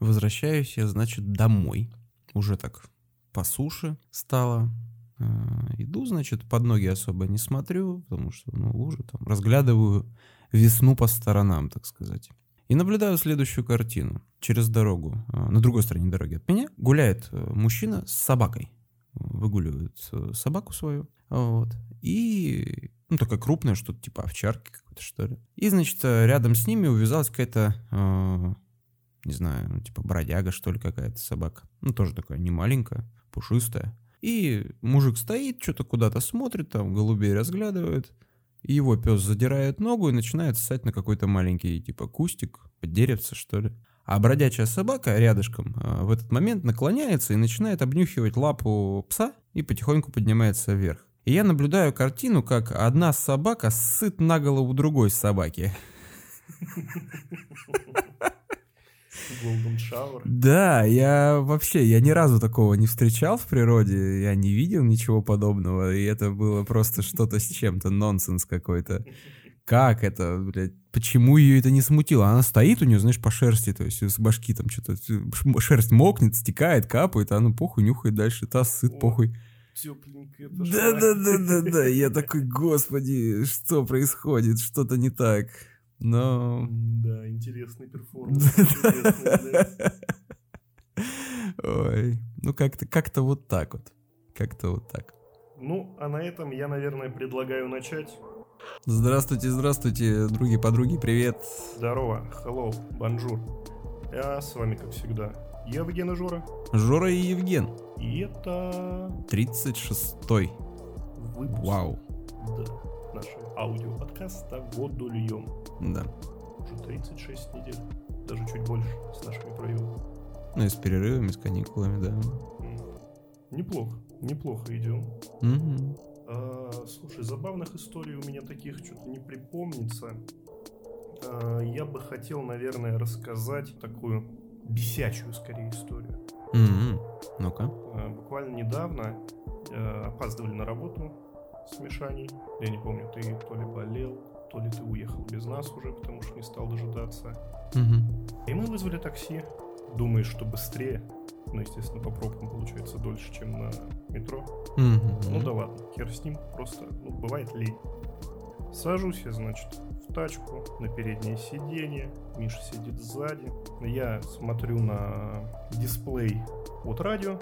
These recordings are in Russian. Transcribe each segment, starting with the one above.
Возвращаюсь я, значит, домой. Уже так по суше стало. Э, Иду, значит, под ноги особо не смотрю, потому что, ну, лужи там. Разглядываю весну по сторонам, так сказать. И наблюдаю следующую картину. Через дорогу, э, на другой стороне дороги от меня, гуляет э, мужчина с собакой. Выгуливает собаку свою. Вот. И, ну, такая крупная, что-то типа овчарки какой-то, что ли. И, значит, рядом с ними увязалась какая-то, не знаю, ну, типа бродяга, что ли, какая-то собака. Ну, тоже такая не маленькая, пушистая. И мужик стоит, что-то куда-то смотрит, там голубей разглядывает. И его пес задирает ногу и начинает ссать на какой-то маленький, типа, кустик, деревце, что ли. А бродячая собака рядышком э, в этот момент наклоняется и начинает обнюхивать лапу пса и потихоньку поднимается вверх. И я наблюдаю картину, как одна собака сыт на голову другой собаки. Golden Shower. Да, я вообще, я ни разу такого не встречал в природе, я не видел ничего подобного, и это было просто что-то с чем-то, нонсенс какой-то. Как это, блядь, почему ее это не смутило? Она стоит у нее, знаешь, по шерсти, то есть с башки там что-то, шерсть мокнет, стекает, капает, а она похуй, нюхает дальше, таз сыт, О, похуй. Тепленькая Да-да-да-да-да, я такой, господи, что происходит, что-то не так. Но... Да, интересный перформанс. Ой, ну как-то как вот так вот. Как-то вот так. Ну, а на этом я, наверное, предлагаю начать. Здравствуйте, здравствуйте, други подруги, привет. Здорово, hello, bonjour. Я с вами, как всегда, Евген и Жора. Жора и Евген, И это 36-й. выпуск Вау, да, нашего аудиоподкаста «Воду льем». Да. Уже 36 недель, даже чуть больше с нашими проявами. Ну и с перерывами, с каникулами, да. Неплохо, неплохо идем. Мгм. А, слушай, забавных историй у меня таких что-то не припомнится. А, я бы хотел, наверное, рассказать такую бесячую, скорее, историю. Мгм. Ну-ка. А, буквально недавно э, опаздывали на работу с Мишаней. Я не помню, ты то ли болел, то ли ты уехал без нас уже, потому что не стал дожидаться. Мгм. И мы вызвали такси. Думаешь, что быстрее. Ну, естественно, по пробкам получается дольше, чем на метро. Мгм. Ну да ладно, хер с ним, просто, ну, бывает лень. Сажусь я, значит, в тачку, на переднее сиденье, Миша сидит сзади. Я смотрю на дисплей от радио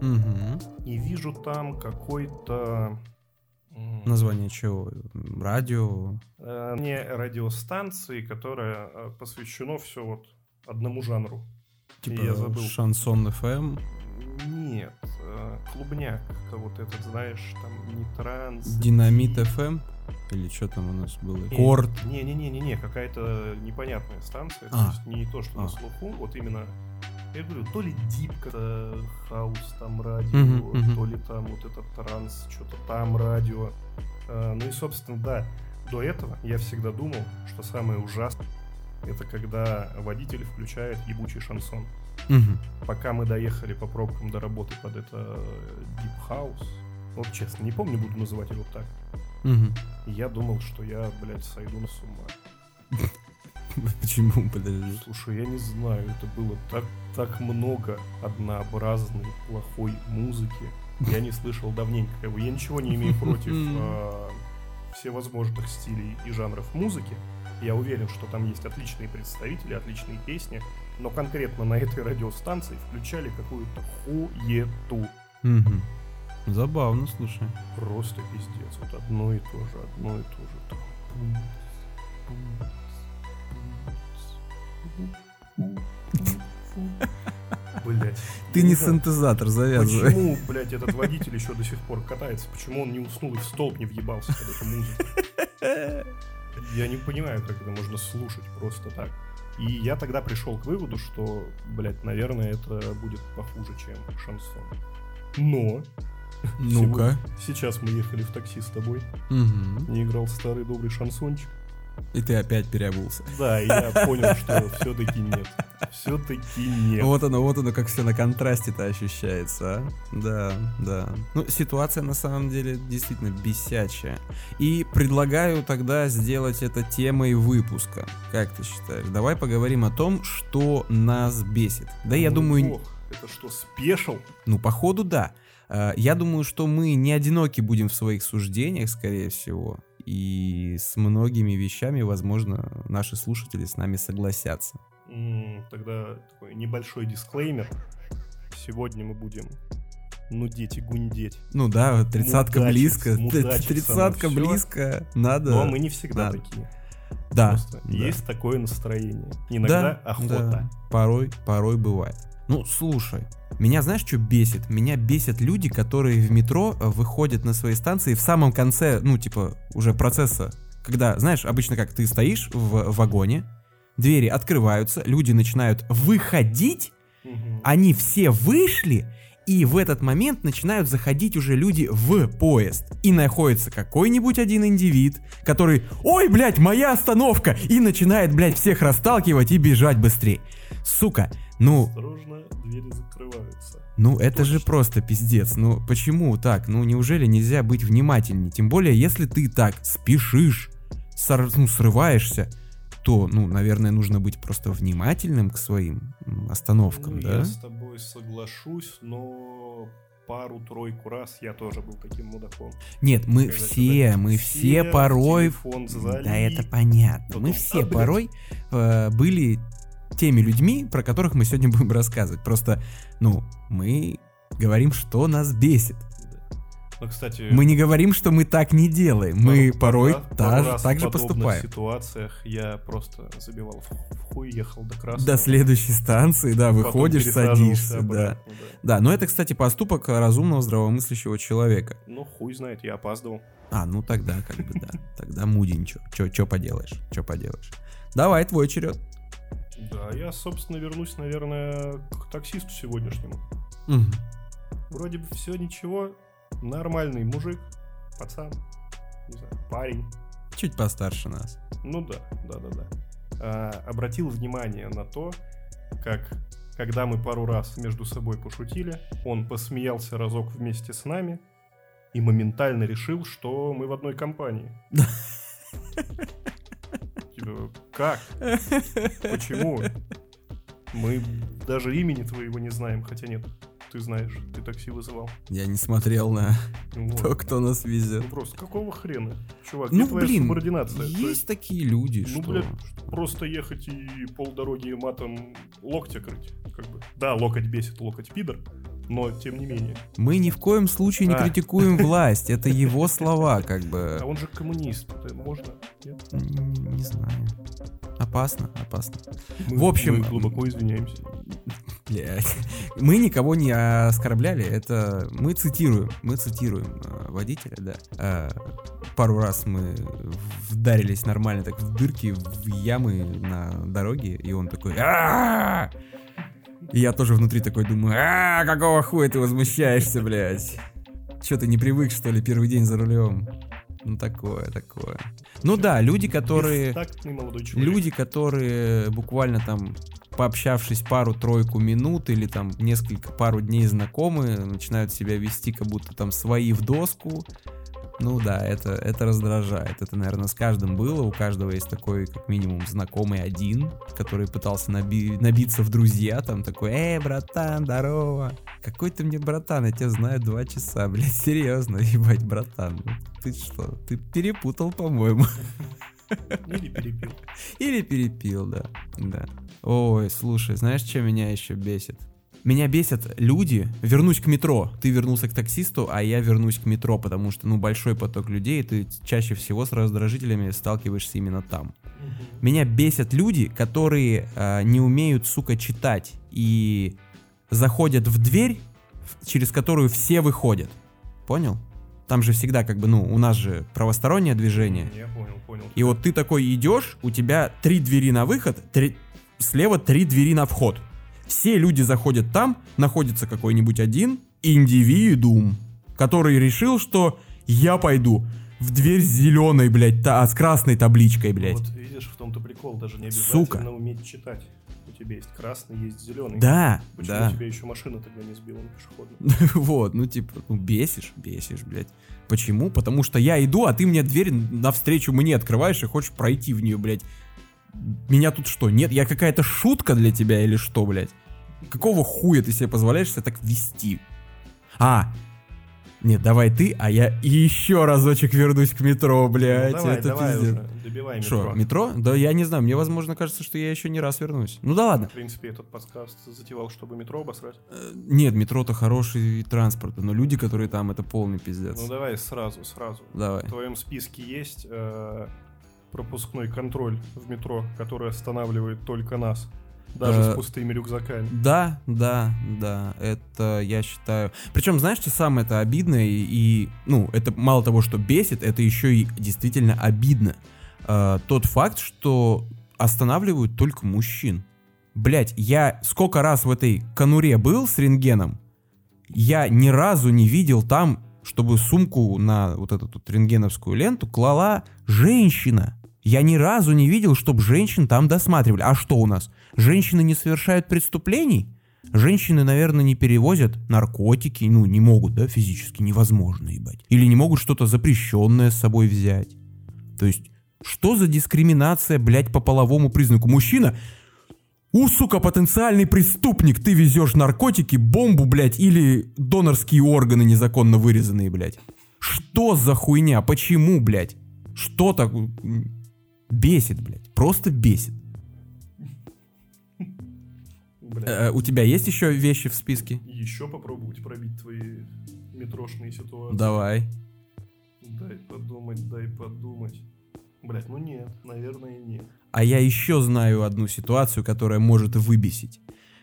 Мгм. и вижу там какой-то... Название чего? Радио? э, Не радиостанции, которая э, посвящено все вот одному жанру. Типа Я забыл. Шансон FM? Нет, э, клубняк, как вот этот, знаешь, там не транс, Динамит FM? Или что там у нас было? Не, Корд? Не-не-не-не, какая-то непонятная станция. То А. есть не то, что А. на слуху, вот именно. Я говорю, то ли deep, как-то house там радио, Мгм, мгм. то ли там вот этот транс, что-то там радио. А, ну и, собственно, да, до этого я всегда думал, что самое ужасное это когда водитель включает ебучий шансон. Мгм. Пока мы доехали по пробкам до работы под это дип хаус, вот честно, не помню, буду называть его так. Мгм. Я думал, что я, блядь, сойду на с ума. Почему, подожди? Слушай, я не знаю, это было так, так много однообразной, плохой музыки. Я не слышал давненько. Я ничего не имею против а, всевозможных стилей и жанров музыки. Я уверен, что там есть отличные представители, отличные песни. Но конкретно на этой радиостанции включали какую-то хуету. Мгм. Забавно, слушай. Просто пиздец. Вот одно и то же, одно и то же. Пум, пум. Блять. Ты не синтезатор, завязывай. Почему, блядь, этот водитель еще до сих пор катается? Почему он не уснул и в столб не въебался под эту музыку? Я не понимаю, как это можно слушать просто так. И я тогда пришел к выводу, что, блядь, наверное, это будет похуже, чем шансон. Но Ну-ка. сейчас мы ехали в такси с тобой. Мгм. Не играл старый добрый шансончик. И ты опять переобулся. Да, и я понял, что все-таки нет. Все-таки нет. Вот оно, вот оно, как все на контрасте-то ощущается, а? Да, да. Ну, ситуация на самом деле действительно бесячая. И предлагаю тогда сделать это темой выпуска. Как ты считаешь? Давай поговорим о том, что нас бесит. Да, я Ну, думаю... ох, Это что, спешил? Ну, походу, да. Э, Я думаю, что мы не одиноки будем в своих суждениях, скорее всего. И с многими вещами, возможно, наши слушатели с нами согласятся. Тогда такой небольшой дисклеймер. Сегодня мы будем нудеть и гундеть. Ну да, тридцатка близко. Тридцатка близко. Надо. Но мы не всегда да. такие. Да. Просто да. есть такое настроение. Иногда Да, охота. да. Порой, порой бывает. Ну, слушай, меня знаешь, что бесит? Меня бесят люди, которые в метро э, выходят на свои станции в самом конце, ну, типа, уже процесса. Когда, знаешь, обычно как ты стоишь в вагоне, двери открываются, люди начинают выходить, они все вышли, и в этот момент начинают заходить уже люди в поезд. И находится какой-нибудь один индивид, который «Ой, блядь, моя остановка!» и начинает, блядь, всех расталкивать и бежать быстрее. Сука, ну, Осторожно, двери закрываются. ну это же Точно. просто пиздец. Ну почему так? Ну неужели нельзя быть внимательнее? Тем более, если ты так спешишь, сор- ну, срываешься, то, ну, наверное, нужно быть просто внимательным к своим остановкам, Ну, да? Я с тобой соглашусь, но пару-тройку раз я тоже был таким мудаком. Нет, мы Когда все, туда мы все порой... телефон Да, это понятно. Потом, Мы а, все блядь. порой э, были теми людьми, про которых мы сегодня будем рассказывать. Просто, ну, мы говорим, что нас бесит. Да. Ну, кстати, Мы не говорим, что мы так не делаем. Мы пару- порой пару та пару раз так в же поступаем. ситуациях я просто забивал в в хуй, ехал до красного. До следующей станции, да, потом выходишь, садишься, да. обратно, да. Да, но это, кстати, поступок разумного, здравомыслящего человека. Ну, хуй знает, я опаздывал. А, ну тогда, как бы, да. Тогда муденчо. Чё, чё поделаешь? Чё поделаешь? Давай, твой черед. Да, я, собственно, вернусь, наверное, к таксисту сегодняшнему. Вроде бы все ничего, нормальный мужик, пацан, не знаю, парень. Чуть постарше нас. Ну да, да, да, да. А, обратил внимание на то, как когда мы пару раз между собой пошутили, он посмеялся разок вместе с нами и моментально решил, что мы в одной компании. Типа, как? Почему? Мы даже имени твоего не знаем, хотя нет, ты знаешь, ты такси вызывал. Я не смотрел на Вот. то, кто нас везет. Ну просто, какого хрена? Чувак, Ну, где твоя блин, субординация? Есть есть, такие люди, ну, что... блядь, просто ехать и полдороги матом локтя крыть. Как бы. Да, локоть бесит, локоть пидор, но тем не менее. Мы ни в коем случае не А. критикуем власть. Это его слова, как бы. А он же коммунист, это можно? Нет? Н- Не знаю. Опасно, опасно. Мы- В общем- мы глубоко извиняемся. Блядь. Мы никого не оскорбляли, это мы цитируем, мы цитируем э, водителя, да. Э, пару раз мы вдарились нормально так в дырки, в ямы на дороге, и он такой! И я тоже внутри такой думаю, а какого хуя ты возмущаешься, блядь? Че ты не привык, что ли, первый день за рулем? Ну такое, такое. Ну да, люди, которые... Люди, которые буквально там пообщавшись пару-тройку минут или там несколько пару дней знакомы, начинают себя вести как будто там свои в доску. Ну да, это, это раздражает. Это, наверное, с каждым было. У каждого есть такой, как минимум, знакомый один, который пытался наби- набиться в друзья. Там такой, эй, братан, здорово. Какой ты мне братан? Я тебя знаю два часа, блядь, серьезно, ебать, братан. Ну, Ты что? Ты перепутал, по-моему. Или перепил. Или перепил, да. Да. Ой, слушай, знаешь, что меня еще бесит? Меня бесят люди. Вернусь к метро. Ты вернулся к таксисту, а я вернусь к метро, потому что, ну, большой поток людей, и ты чаще всего с раздражителями сталкиваешься именно там. Меня бесят люди, которые э, не умеют, сука, читать и заходят в дверь, через которую все выходят. Понял? Там же всегда как бы, ну, у нас же правостороннее движение. Я понял, понял. И вот ты такой идешь, у тебя три двери на выход, три- слева три двери на вход. Все люди заходят там, находится какой-нибудь один индивидуум, который решил, что я пойду в дверь с зеленой, блядь, та, а с красной табличкой, блядь. Вот видишь, в том-то прикол, даже не обязательно Сука. уметь читать. У тебя есть красный, есть зеленый. Да, Почему да. тебя еще машина тогда не сбила на пешеходном? Вот, ну типа, ну бесишь, бесишь, блядь. Почему? Потому что я иду, а ты мне дверь навстречу мне открываешь и хочешь пройти в нее, блядь. Меня тут что, нет? Я какая-то шутка для тебя или что, блядь? Какого хуя ты себе позволяешь себя так вести? А, нет, давай ты, а я еще разочек вернусь к метро, блядь. Ну, давай, это давай пиздец. уже, добивай метро. Что, метро? Да я не знаю, мне, возможно, кажется, что я еще не раз вернусь. Ну да ладно. В принципе, этот подкаст затевал, чтобы метро обосрать. Э, Нет, метро-то хороший вид транспорта, но люди, которые там, это полный пиздец. Ну давай сразу, сразу. Давай. В твоем списке есть э, пропускной контроль в метро, который останавливает только нас. Даже Э, с пустыми рюкзаками. Да, да, да, это я считаю. Причем, знаешь, что самое это обидное и, и, ну, это мало того, что бесит, это еще и действительно обидно. Э, тот факт, что останавливают только мужчин. Блять, я сколько раз в этой конуре был с рентгеном, я ни разу не видел там, чтобы сумку на вот эту тут рентгеновскую ленту клала женщина. Я ни разу не видел, чтобы женщин там досматривали. А что у нас? Женщины не совершают преступлений? Женщины, наверное, не перевозят наркотики, ну, не могут, да, физически, невозможно, ебать. Или не могут что-то запрещенное с собой взять. То есть, что за дискриминация, блядь, по половому признаку? Мужчина, у, сука, потенциальный преступник, ты везешь наркотики, бомбу, блядь, или донорские органы незаконно вырезанные, блядь. Что за хуйня? Почему, блядь? Что так бесит, блядь? Просто бесит. Э, у тебя есть еще вещи в списке? Еще попробовать пробить твои метрошные ситуации. Давай. Дай подумать, дай подумать. Блять, ну нет, наверное, нет. А я еще знаю одну ситуацию, которая может выбесить.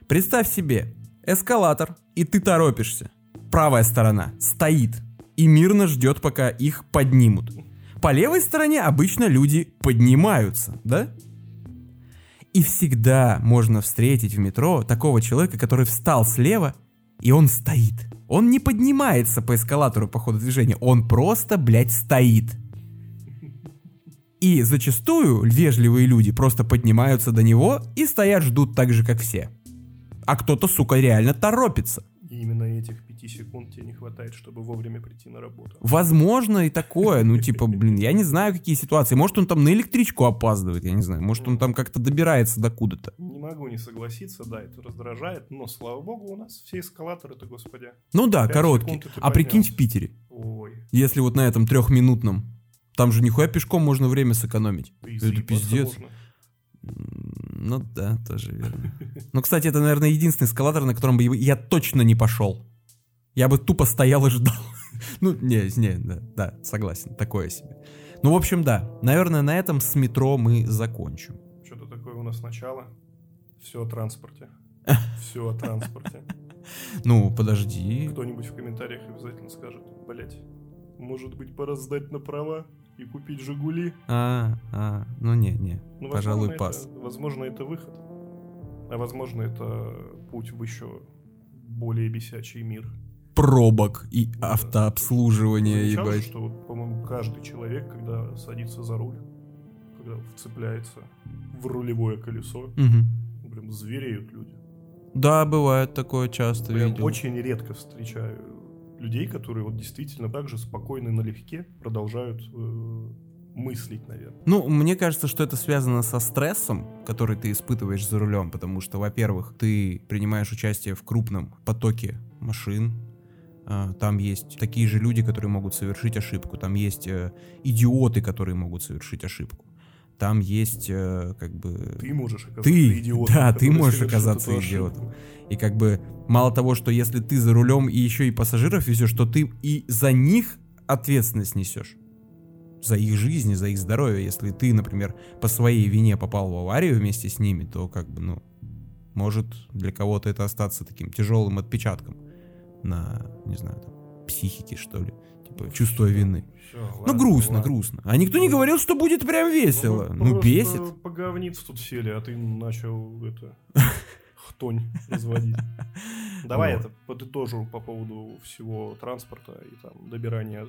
Представь себе, эскалатор, и ты торопишься. Правая сторона стоит и мирно ждет, пока их поднимут. По левой стороне обычно люди поднимаются, да? И всегда можно встретить в метро такого человека, который встал слева, и он стоит. Он не поднимается по эскалатору по ходу движения, он просто, блядь, стоит. И зачастую вежливые люди просто поднимаются до него и стоят ждут так же, как все. А кто-то, сука, реально торопится. И именно этих пяти секунд тебе не хватает, чтобы вовремя прийти на работу. Возможно и такое, ну типа, блин, я не знаю, какие ситуации. Может, он там на электричку опаздывает, я не знаю. Может, он там как-то добирается докуда-то. Не могу не согласиться, да, это раздражает, но слава богу, у нас все эскалаторы-то, господи. Ну да, ты А прикинь в Питере, Ой, если вот на этом трехминутном, там же нихуя пешком можно время сэкономить. Это пиздец. можно. Ну да, тоже верно. Ну, кстати, это, наверное, единственный эскалатор, на котором бы я точно не пошел. Я бы тупо стоял и ждал. Ну, не, не, да, да, согласен, такое себе. Ну, в общем, да, наверное, на этом с метро мы закончим. Что-то такое у нас начало. Все о транспорте. Все о транспорте. Ну, подожди. Кто-нибудь в комментариях обязательно скажет, блять, может быть, пора сдать на права и купить Жигули? А, а, ну не, не, Ну, пожалуй, возможно, пас. Это, возможно, это выход. А возможно, это путь в еще более бесячий мир. Пробок и Да. автообслуживание, Замечал ебать. что, вот, по-моему, каждый человек, когда садится за руль, когда вцепляется в рулевое колесо, Мгм. прям звереют люди. Да, бывает такое часто, видел. очень редко встречаю людей, которые вот действительно так же спокойно и налегке продолжают э, мыслить, наверное. Ну, мне кажется, что это связано со стрессом, который ты испытываешь за рулем, потому что, во-первых, ты принимаешь участие в крупном потоке машин, там есть такие же люди, которые могут совершить ошибку, там есть э, идиоты, которые могут совершить ошибку, там есть э, как бы... Ты можешь оказаться Ты, идиотом. да, ты можешь оказаться идиотом. И как бы мало того, что если ты за рулем и еще и пассажиров везешь, то ты и за них ответственность несешь. За их жизни, за их здоровье. Если ты, например, по своей вине попал в аварию вместе с ними, то как бы, ну, может для кого-то это остаться таким тяжелым отпечатком на, не знаю, там, психике, что ли. Типа, чувство вины. Всё, Ну, ладно, грустно, ладно. грустно. А никто не говорил, что будет прям весело. мы Ну, просто бесит. поговниться тут сели, а ты начал это хтонь разводить. Давай это подытожу по поводу всего транспорта и там добирания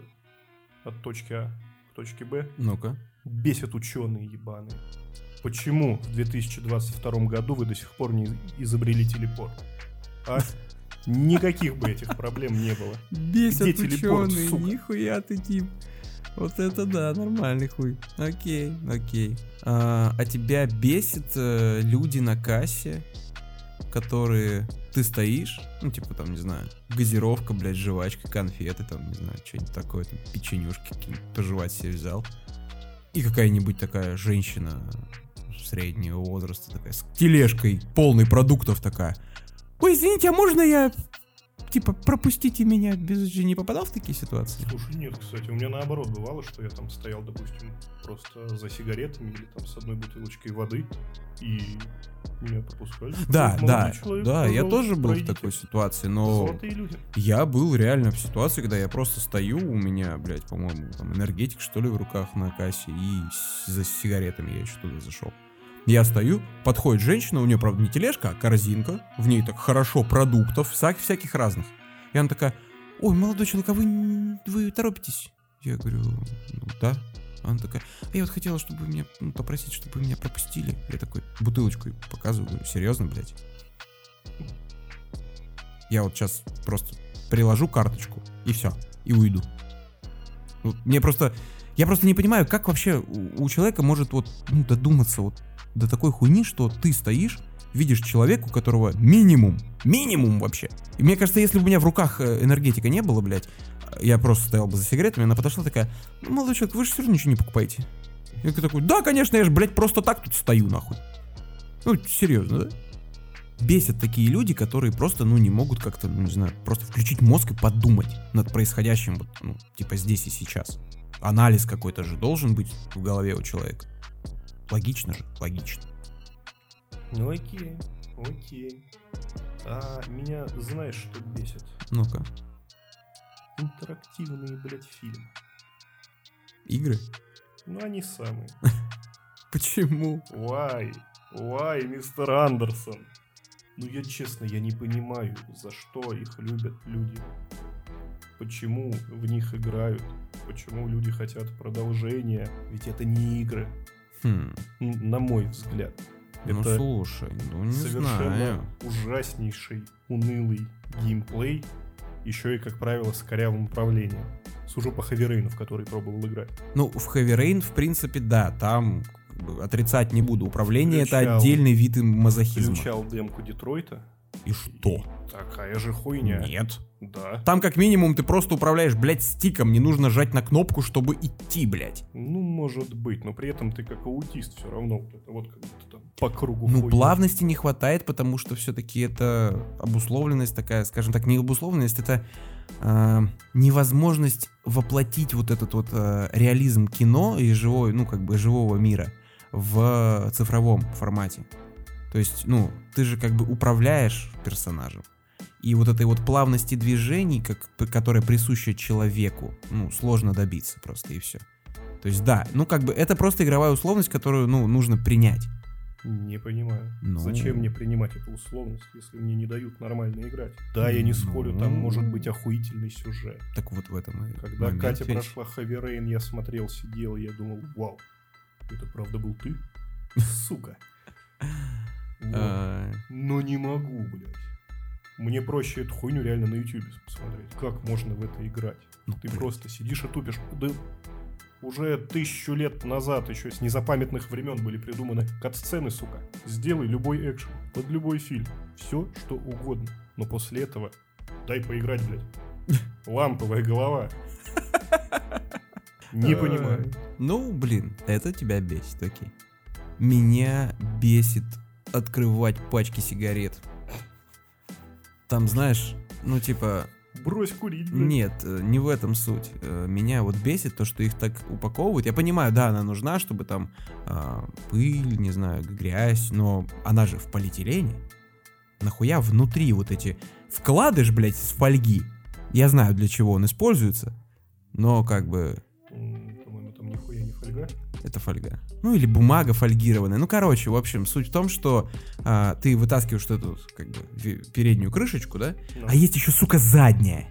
от точки А к точке Б. Ну-ка. Бесят ученые ебаные. Почему в 2022 году вы до сих пор не изобрели телепорт? А? Никаких бы этих проблем не было. Бесят Где телепорт, ученые, сука? нихуя ты, тип. Вот это да, нормальный хуй. Окей, окей. А, а тебя бесит э, люди на кассе, которые... Ты стоишь, ну, типа, там, не знаю, газировка, блядь, жвачка, конфеты, там, не знаю, что-нибудь такое, там, печенюшки какие-нибудь пожевать себе взял. И какая-нибудь такая женщина среднего возраста, такая, с тележкой, полной продуктов такая. Ой, извините, а можно я, типа, пропустите меня? Без же не попадал в такие ситуации? Слушай, нет, кстати, у меня наоборот бывало, что я там стоял, допустим, просто за сигаретами или там с одной бутылочкой воды, и меня пропускали. Да, Молодой да, человек, да, я тоже был в пройдите. такой ситуации, но я был реально в ситуации, когда я просто стою, у меня, блядь, по-моему, там энергетик, что ли, в руках на кассе, и за сигаретами я еще туда зашел. Я стою, подходит женщина, у нее, правда, не тележка, а корзинка, в ней так хорошо продуктов, вся- всяких разных. И она такая, ой, молодой человек, а вы, вы торопитесь? Я говорю, ну да. Она такая, а я вот хотела, чтобы меня, ну, попросить, чтобы меня пропустили. Я такой, бутылочку показываю, говорю, серьезно, блядь? Я вот сейчас просто приложу карточку, и все, и уйду. Мне просто... Я просто не понимаю, как вообще у человека может вот ну, додуматься вот до такой хуйни, что ты стоишь, видишь человека, у которого минимум, минимум вообще. И мне кажется, если бы у меня в руках э, энергетика не было, блядь, я просто стоял бы за сигаретами, она подошла такая, ну, молодой человек, вы же все равно ничего не покупаете. Я такой, да, конечно, я же, блядь, просто так тут стою, нахуй. Ну, серьезно, да? Бесят такие люди, которые просто, ну, не могут как-то, ну, не знаю, просто включить мозг и подумать над происходящим, вот, ну, типа здесь и сейчас. Анализ какой-то же должен быть в голове у человека. Логично же, логично. Ну окей, окей. А меня знаешь, что бесит? Ну-ка, Интерактивные, блядь, фильмы. игры? Ну они самые. Почему? Why? Why, мистер Андерсон? Ну я честно, я не понимаю, за что их любят люди. Почему в них играют? Почему люди хотят продолжения? Ведь это не игры, Хм, на мой взгляд. ну Это слушай, ну не совершенно знаю. ужаснейший, унылый геймплей, еще и, как правило, с корявым управлением. Сужу по Хаверейну, в который пробовал играть. Ну, в Rain, в принципе, да, там отрицать не буду. Управление это Включал- отдельный вид мазохизма. Включал демку Детройта. И что? Такая же хуйня. Нет. Да. Там как минимум ты просто управляешь, блядь, стиком, не нужно жать на кнопку, чтобы идти, блядь. Ну, может быть, но при этом ты как аутист все равно вот как будто там по кругу Ну, ходишь. плавности не хватает, потому что все-таки это обусловленность такая, скажем так, не обусловленность, это э, невозможность воплотить вот этот вот э, реализм кино и живой, ну, как бы живого мира в цифровом формате. То есть, ну, ты же как бы управляешь персонажем. И вот этой вот плавности движений, как, которая присуща человеку, ну, сложно добиться просто, и все. То есть, да, ну, как бы, это просто игровая условность, которую, ну, нужно принять. Не понимаю. Ну. Зачем мне принимать эту условность, если мне не дают нормально играть? Да, я не спорю, там Ну. может быть охуительный сюжет. Так вот в этом и Когда момент Катя весь. прошла Rain, я смотрел, сидел, я думал, вау, это правда был ты? Сука. Но не могу, блядь. Мне проще эту хуйню реально на YouTube посмотреть. Как можно в это играть? ну, Ты блин. просто сидишь и тупишь. Да уже тысячу лет назад, еще с незапамятных времен были придуманы кат-сцены, сука. Сделай любой экшен, под любой фильм. Все, что угодно. Но после этого дай поиграть, блядь. Ламповая голова. Не понимаю. Ну, блин, это тебя бесит, окей. Меня бесит открывать пачки сигарет. Там, знаешь, ну типа, Брось курить, блядь. нет, э, не в этом суть. Э, Меня вот бесит то, что их так упаковывают. Я понимаю, да, она нужна, чтобы там а, пыль, не знаю, грязь, но она же в полиэтилене. Нахуя внутри вот эти вкладыш, блядь, из фольги? Я знаю, для чего он используется, но как бы Это фольга. Ну или бумага фольгированная. Ну короче, в общем, суть в том, что а, ты вытаскиваешь эту как бы переднюю крышечку, да? Ну, А есть еще, сука, задняя.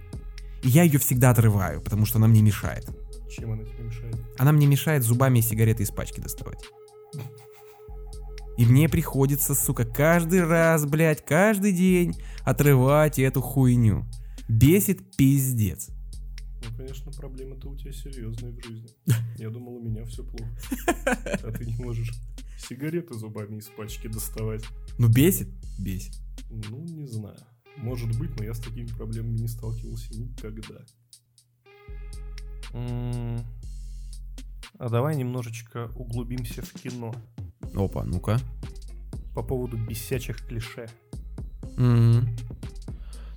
И я ее всегда отрываю, потому что она мне мешает. Чем она тебе мешает? Она мне мешает зубами сигареты из пачки доставать. И мне приходится, сука, каждый раз, блядь, каждый день отрывать эту хуйню. Бесит пиздец. Ну, конечно, проблемы-то у тебя серьезные в жизни. Я думал, у меня все плохо. А ты не можешь сигареты зубами из пачки доставать. Ну, бесит? Бесит. Ну, не знаю. Может быть, но я с такими проблемами не сталкивался никогда. М, А давай немножечко углубимся в кино. Опа, ну-ка. По поводу бесячих клише.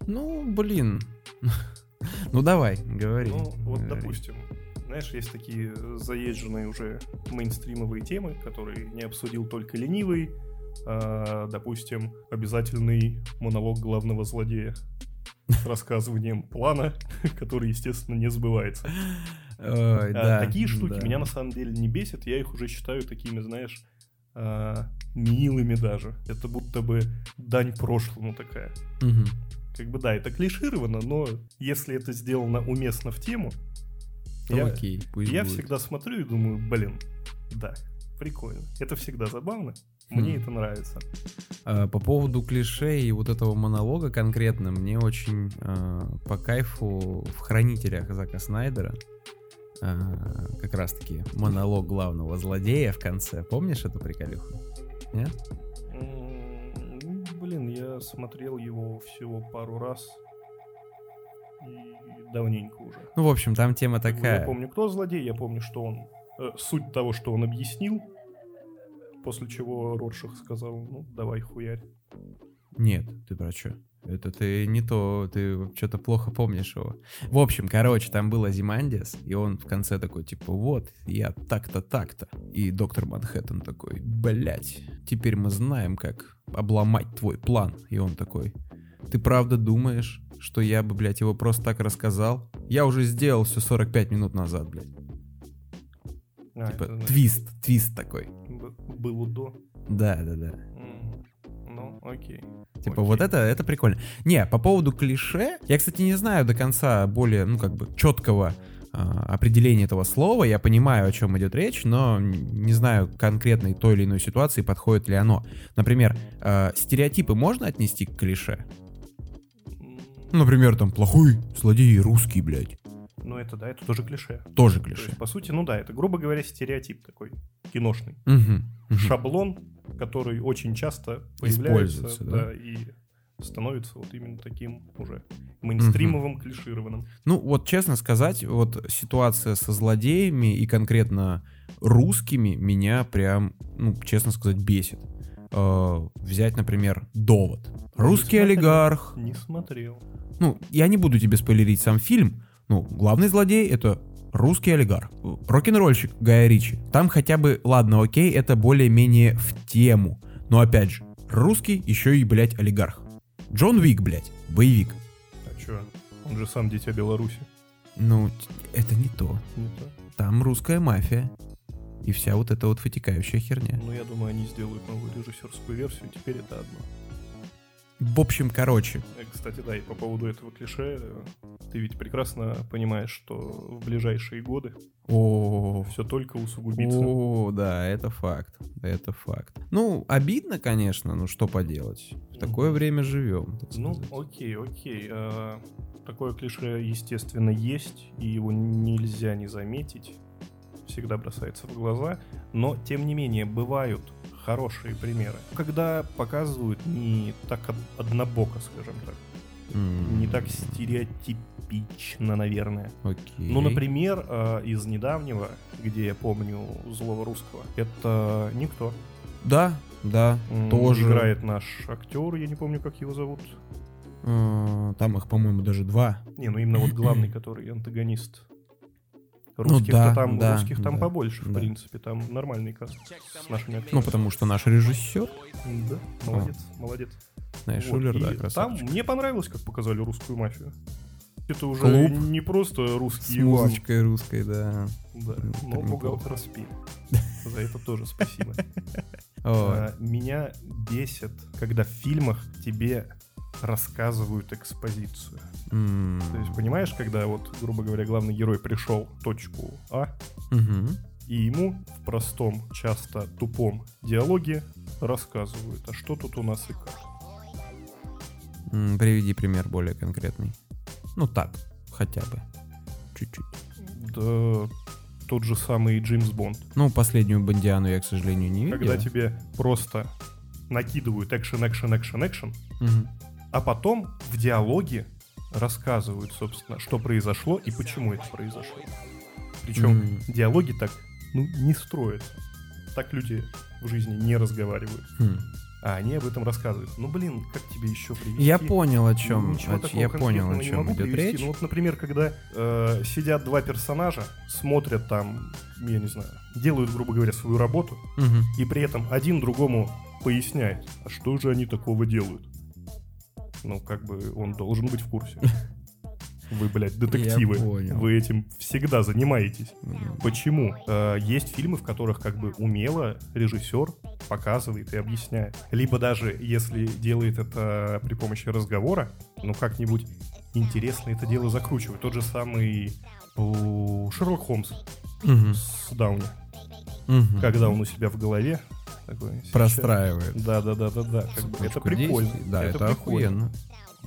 Ну, блин. Ну, давай, говори. Ну, вот, говори. допустим, знаешь, есть такие заезженные уже мейнстримовые темы, которые не обсудил только ленивый. А, допустим, обязательный монолог главного злодея с рассказыванием плана, который, естественно, не сбывается. Ой, А, да, такие штуки да. меня на самом деле не бесят, я их уже считаю такими, знаешь, а, милыми даже. Это будто бы дань прошлому такая. Мгм. Как бы да, это клишировано, но если это сделано уместно в тему, Ну, я, окей, пусть я будет. всегда смотрю и думаю, блин, да, прикольно. Это всегда забавно, мне Хм. это нравится. А, По поводу клише и вот этого монолога конкретно, мне очень а, по кайфу в «Хранителях» Зака Снайдера а, как раз-таки монолог главного злодея в конце. Помнишь эту приколюху? Нет? Блин, я смотрел его всего пару раз. И давненько уже. Ну, в общем, там тема такая. Я помню, кто злодей, я помню, что он... э, суть того, что он объяснил, после чего Роршах сказал, ну, давай хуярь. Нет, ты про что? Это ты не то, ты что-то плохо помнишь его. В общем, короче, там был Азимандиас, и он в конце такой, типа, вот, я так-то, так-то. И доктор Манхэттен такой, блять, теперь мы знаем, как обломать твой план. И он такой, ты правда думаешь, что я бы, блядь, его просто так рассказал? Я уже сделал все 45 минут назад, блядь. А, Типа, это, значит, твист, твист такой. было до. Да, да, да. Ну, окей. Типа, Окей. вот это, это прикольно. Не, по поводу клише, я, кстати, не знаю до конца более, ну, как бы, четкого а, определения этого слова. Я понимаю, о чем идет речь, но не знаю конкретной той или иной ситуации, подходит ли оно. Например, а, стереотипы можно отнести к клише? Например, там, плохой злодей русский, блядь. Ну, это да, это тоже клише. Тоже То клише. есть, по сути, ну да, это, грубо говоря, стереотип такой киношный. Мгм, мгм. Шаблон, который очень часто появляется да? да, и становится вот именно таким уже мейнстримовым, клишированным. Ну, вот честно сказать, вот ситуация со злодеями и конкретно русскими меня прям, ну, честно сказать, бесит. Э, взять, например, довод. Русский смотрел. олигарх. Не смотрел. Ну, я не буду тебе спойлерить сам фильм. Ну, главный злодей это русский олигарх. Рок-н-ролльщик Гая Ричи. Там хотя бы, ладно, окей, это более-менее в тему. Но опять же, русский еще и, блядь, олигарх. Джон Вик, блядь, боевик. А чё, он же сам дитя Беларуси. Ну, это не то. Не то. Там русская мафия. И вся вот эта вот вытекающая херня. Ну, я думаю, они сделают новую режиссерскую версию, теперь это одно. В общем, короче. Э, Кстати, да, и по поводу этого клише, э, ты ведь прекрасно понимаешь, что в ближайшие годы О, все только усугубится. О, да, это факт. Это факт. Ну, обидно, конечно, но что поделать. В такое время живем. Ну, окей, окей. а, Такое клише, естественно, есть, и его нельзя не заметить. Всегда бросается в глаза. Но, тем не менее, бывают хорошие примеры. Когда показывают не так од- однобоко, скажем так. М, Не так стереотипично, наверное. Окей. Ну, например, а, из недавнего, где я помню злого русского, это никто. Да, да, М, тоже. Играет наш актер, я не помню, как его зовут. Э, Там их, по-моему, даже два. Не, ну именно вот главный, который антагонист. Ну Русских-то да, там, да, русских там да, побольше, в да. принципе. Там нормальный каст с нашими Ну, актерами. потому что наш режиссер, Да, молодец, молодец. знаешь, Вот, Шулер, да, там красавчик. мне понравилось, как показали русскую мафию. Это уже Клуб. не просто С русский Иван, музычкой русской, да. да, Ну, но так бухгалтера спит. За это тоже спасибо. А, Меня бесит, когда в фильмах тебе рассказывают экспозицию. М, То есть, понимаешь, когда вот, грубо говоря, главный герой пришел в точку А, мгм. и ему в простом, часто тупом диалоге рассказывают, а что тут у нас и как. М, Приведи пример более конкретный. Ну так, хотя бы. Чуть-чуть. Да тот же самый Джеймс Бонд. Ну, последнюю Бондиану я, к сожалению, не видел. Когда тебе просто накидывают экшен, экшен, экшен, экшен. А потом в диалоге рассказывают, собственно, что произошло и почему это произошло. Причем М. диалоги так, ну, не строятся. Так люди в жизни не разговаривают. Хм. А они об этом рассказывают. Ну, блин, как тебе еще привести? Я понял, о Ну, чем. ничего такого Я понял, о чем идет привести. речь. Ну, вот, например, когда э, сидят два персонажа, смотрят там, я не знаю, делают, грубо говоря, свою работу, Мгм. и при этом один другому поясняет, а что же они такого делают? Ну, как бы он должен быть в курсе. Вы, блядь, детективы. Вы этим всегда занимаетесь. М. Почему? Э, есть фильмы, в которых как бы умело режиссер показывает и объясняет. Либо даже если делает это при помощи разговора, ну как-нибудь интересно это дело закручивает. Тот же самый Шерлок Холмс Мгм. с Дауни. Мгм. Когда он у себя в голове такой... Простраивает. Да, да, да, да, да. Как это прикольно. действий. Да, это, прикольно. охуенно.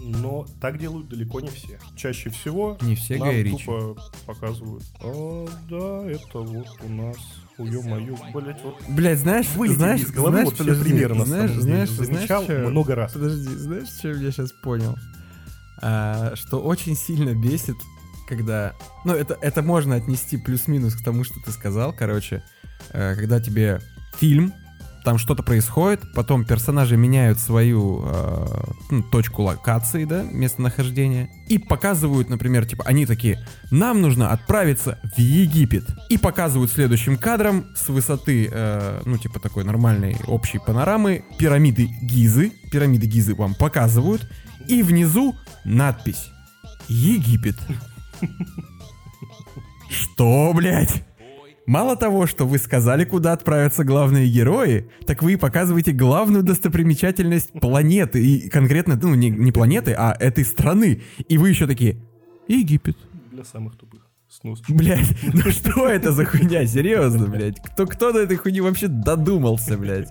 Но так делают далеко не все. Чаще всего Не все нам Гай тупо показывают. А, да, это вот у нас. Ё-моё, блять, вот Блять, знаешь, вылетели знаешь, из головы знаешь, вот подожди, примеры на знаешь, знаешь, знаешь, Замечал чё? много раз. Подожди, знаешь, что я сейчас понял? А, что очень сильно бесит, когда... Ну, это, это можно отнести плюс-минус к тому, что ты сказал, короче. э, когда тебе фильм, там что-то происходит, потом персонажи меняют свою э, ну, точку локации, да, местонахождения, и показывают, например, типа, они такие, нам нужно отправиться в Египет. И показывают следующим кадром с высоты, э, ну, типа такой нормальной общей панорамы, пирамиды Гизы. Пирамиды Гизы вам показывают. И внизу надпись «Египет». Что, блядь? Мало того, что вы сказали, куда отправятся главные герои, так вы и показываете главную достопримечательность планеты. И конкретно, ну, не, не планеты, а этой страны. И вы еще такие «Египет». Для самых тупых. Снос. Блять, ну что это за хуйня, серьезно, блядь? Кто, кто до этой хуйни вообще додумался, блядь?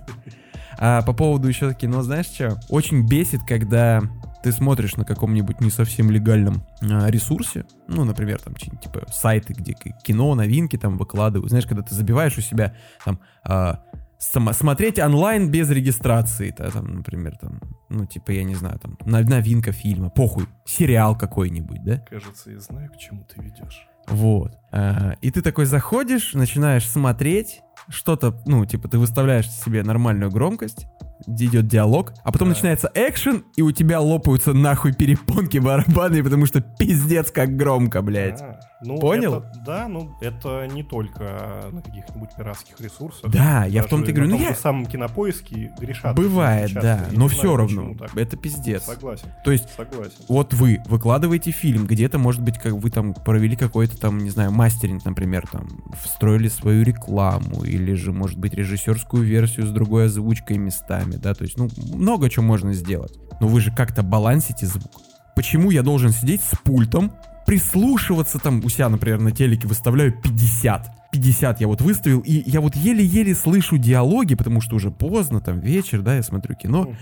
А по поводу еще кино, знаешь что? Очень бесит, когда ты смотришь на каком-нибудь не совсем легальном а, ресурсе, ну, например, там, типа, сайты, где кино, новинки там выкладывают, знаешь, когда ты забиваешь у себя, там, а, смотреть онлайн без регистрации, да, там, например, там, ну, типа, я не знаю, там, нов- новинка фильма, похуй, сериал какой-нибудь, да? Кажется, я знаю, к чему ты ведешь. Вот. А, И ты такой заходишь, начинаешь смотреть, что-то, ну, типа, ты выставляешь себе нормальную громкость, идет диалог, а потом Да. начинается экшен, и у тебя лопаются нахуй перепонки барабаны, потому что пиздец как громко, блядь. А, ну, Понял? это- да, ну это не только на каких-нибудь пиратских ресурсах. Да, я в том-то и говорю, ну том я... же самом кинопоиске грешат. Бывает, да, но все равно, так. это пиздец. Согласен, То есть согласен. Вот вы выкладываете фильм, где-то, может быть, как вы там провели какой-то там, не знаю, мастеринг, например, там, встроили свою рекламу, или же, может быть, режиссерскую версию с другой озвучкой местами, да, то есть, ну, много чего можно сделать. Но вы же как-то балансите звук. Почему я должен сидеть с пультом, прислушиваться там, у себя, например, на телеке выставляю 50. 50 я вот выставил, и я вот еле-еле слышу диалоги, потому что уже поздно, там вечер, да, я смотрю кино,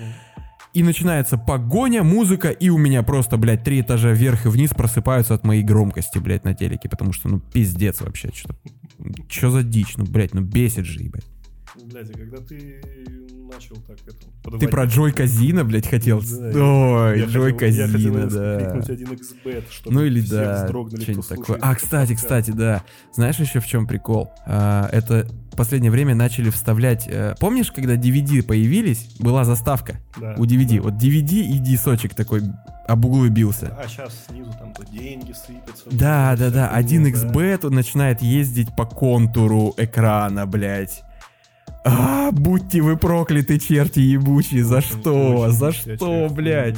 и начинается погоня, музыка, и у меня просто, блядь, три этажа вверх и вниз просыпаются от моей громкости, блядь, на телеке, потому что, ну, пиздец вообще, что Что за дичь, ну, блядь, ну, бесит же, ебать. Блядь, а когда ты начал так это... Ты подводить- про Джой Казина, блядь, хотел? Да, Ой, я Джой хотел- я хотел Казина, да. крикнуть один xbet, чтобы Ну или все да, вздрогнули, кто такое. слушает А, кстати, кстати, да. Знаешь еще в чем прикол? А, это в последнее время начали вставлять... э, помнишь, когда DVD появились, была заставка Да. у DVD? Вот DVD и дисочек такой об углы бился. А сейчас снизу там то деньги сыпятся. Да, да, да. всякое, 1xbet он начинает ездить по контуру экрана, блядь. А, будьте вы прокляты, черти ебучие, за что? За что, блядь?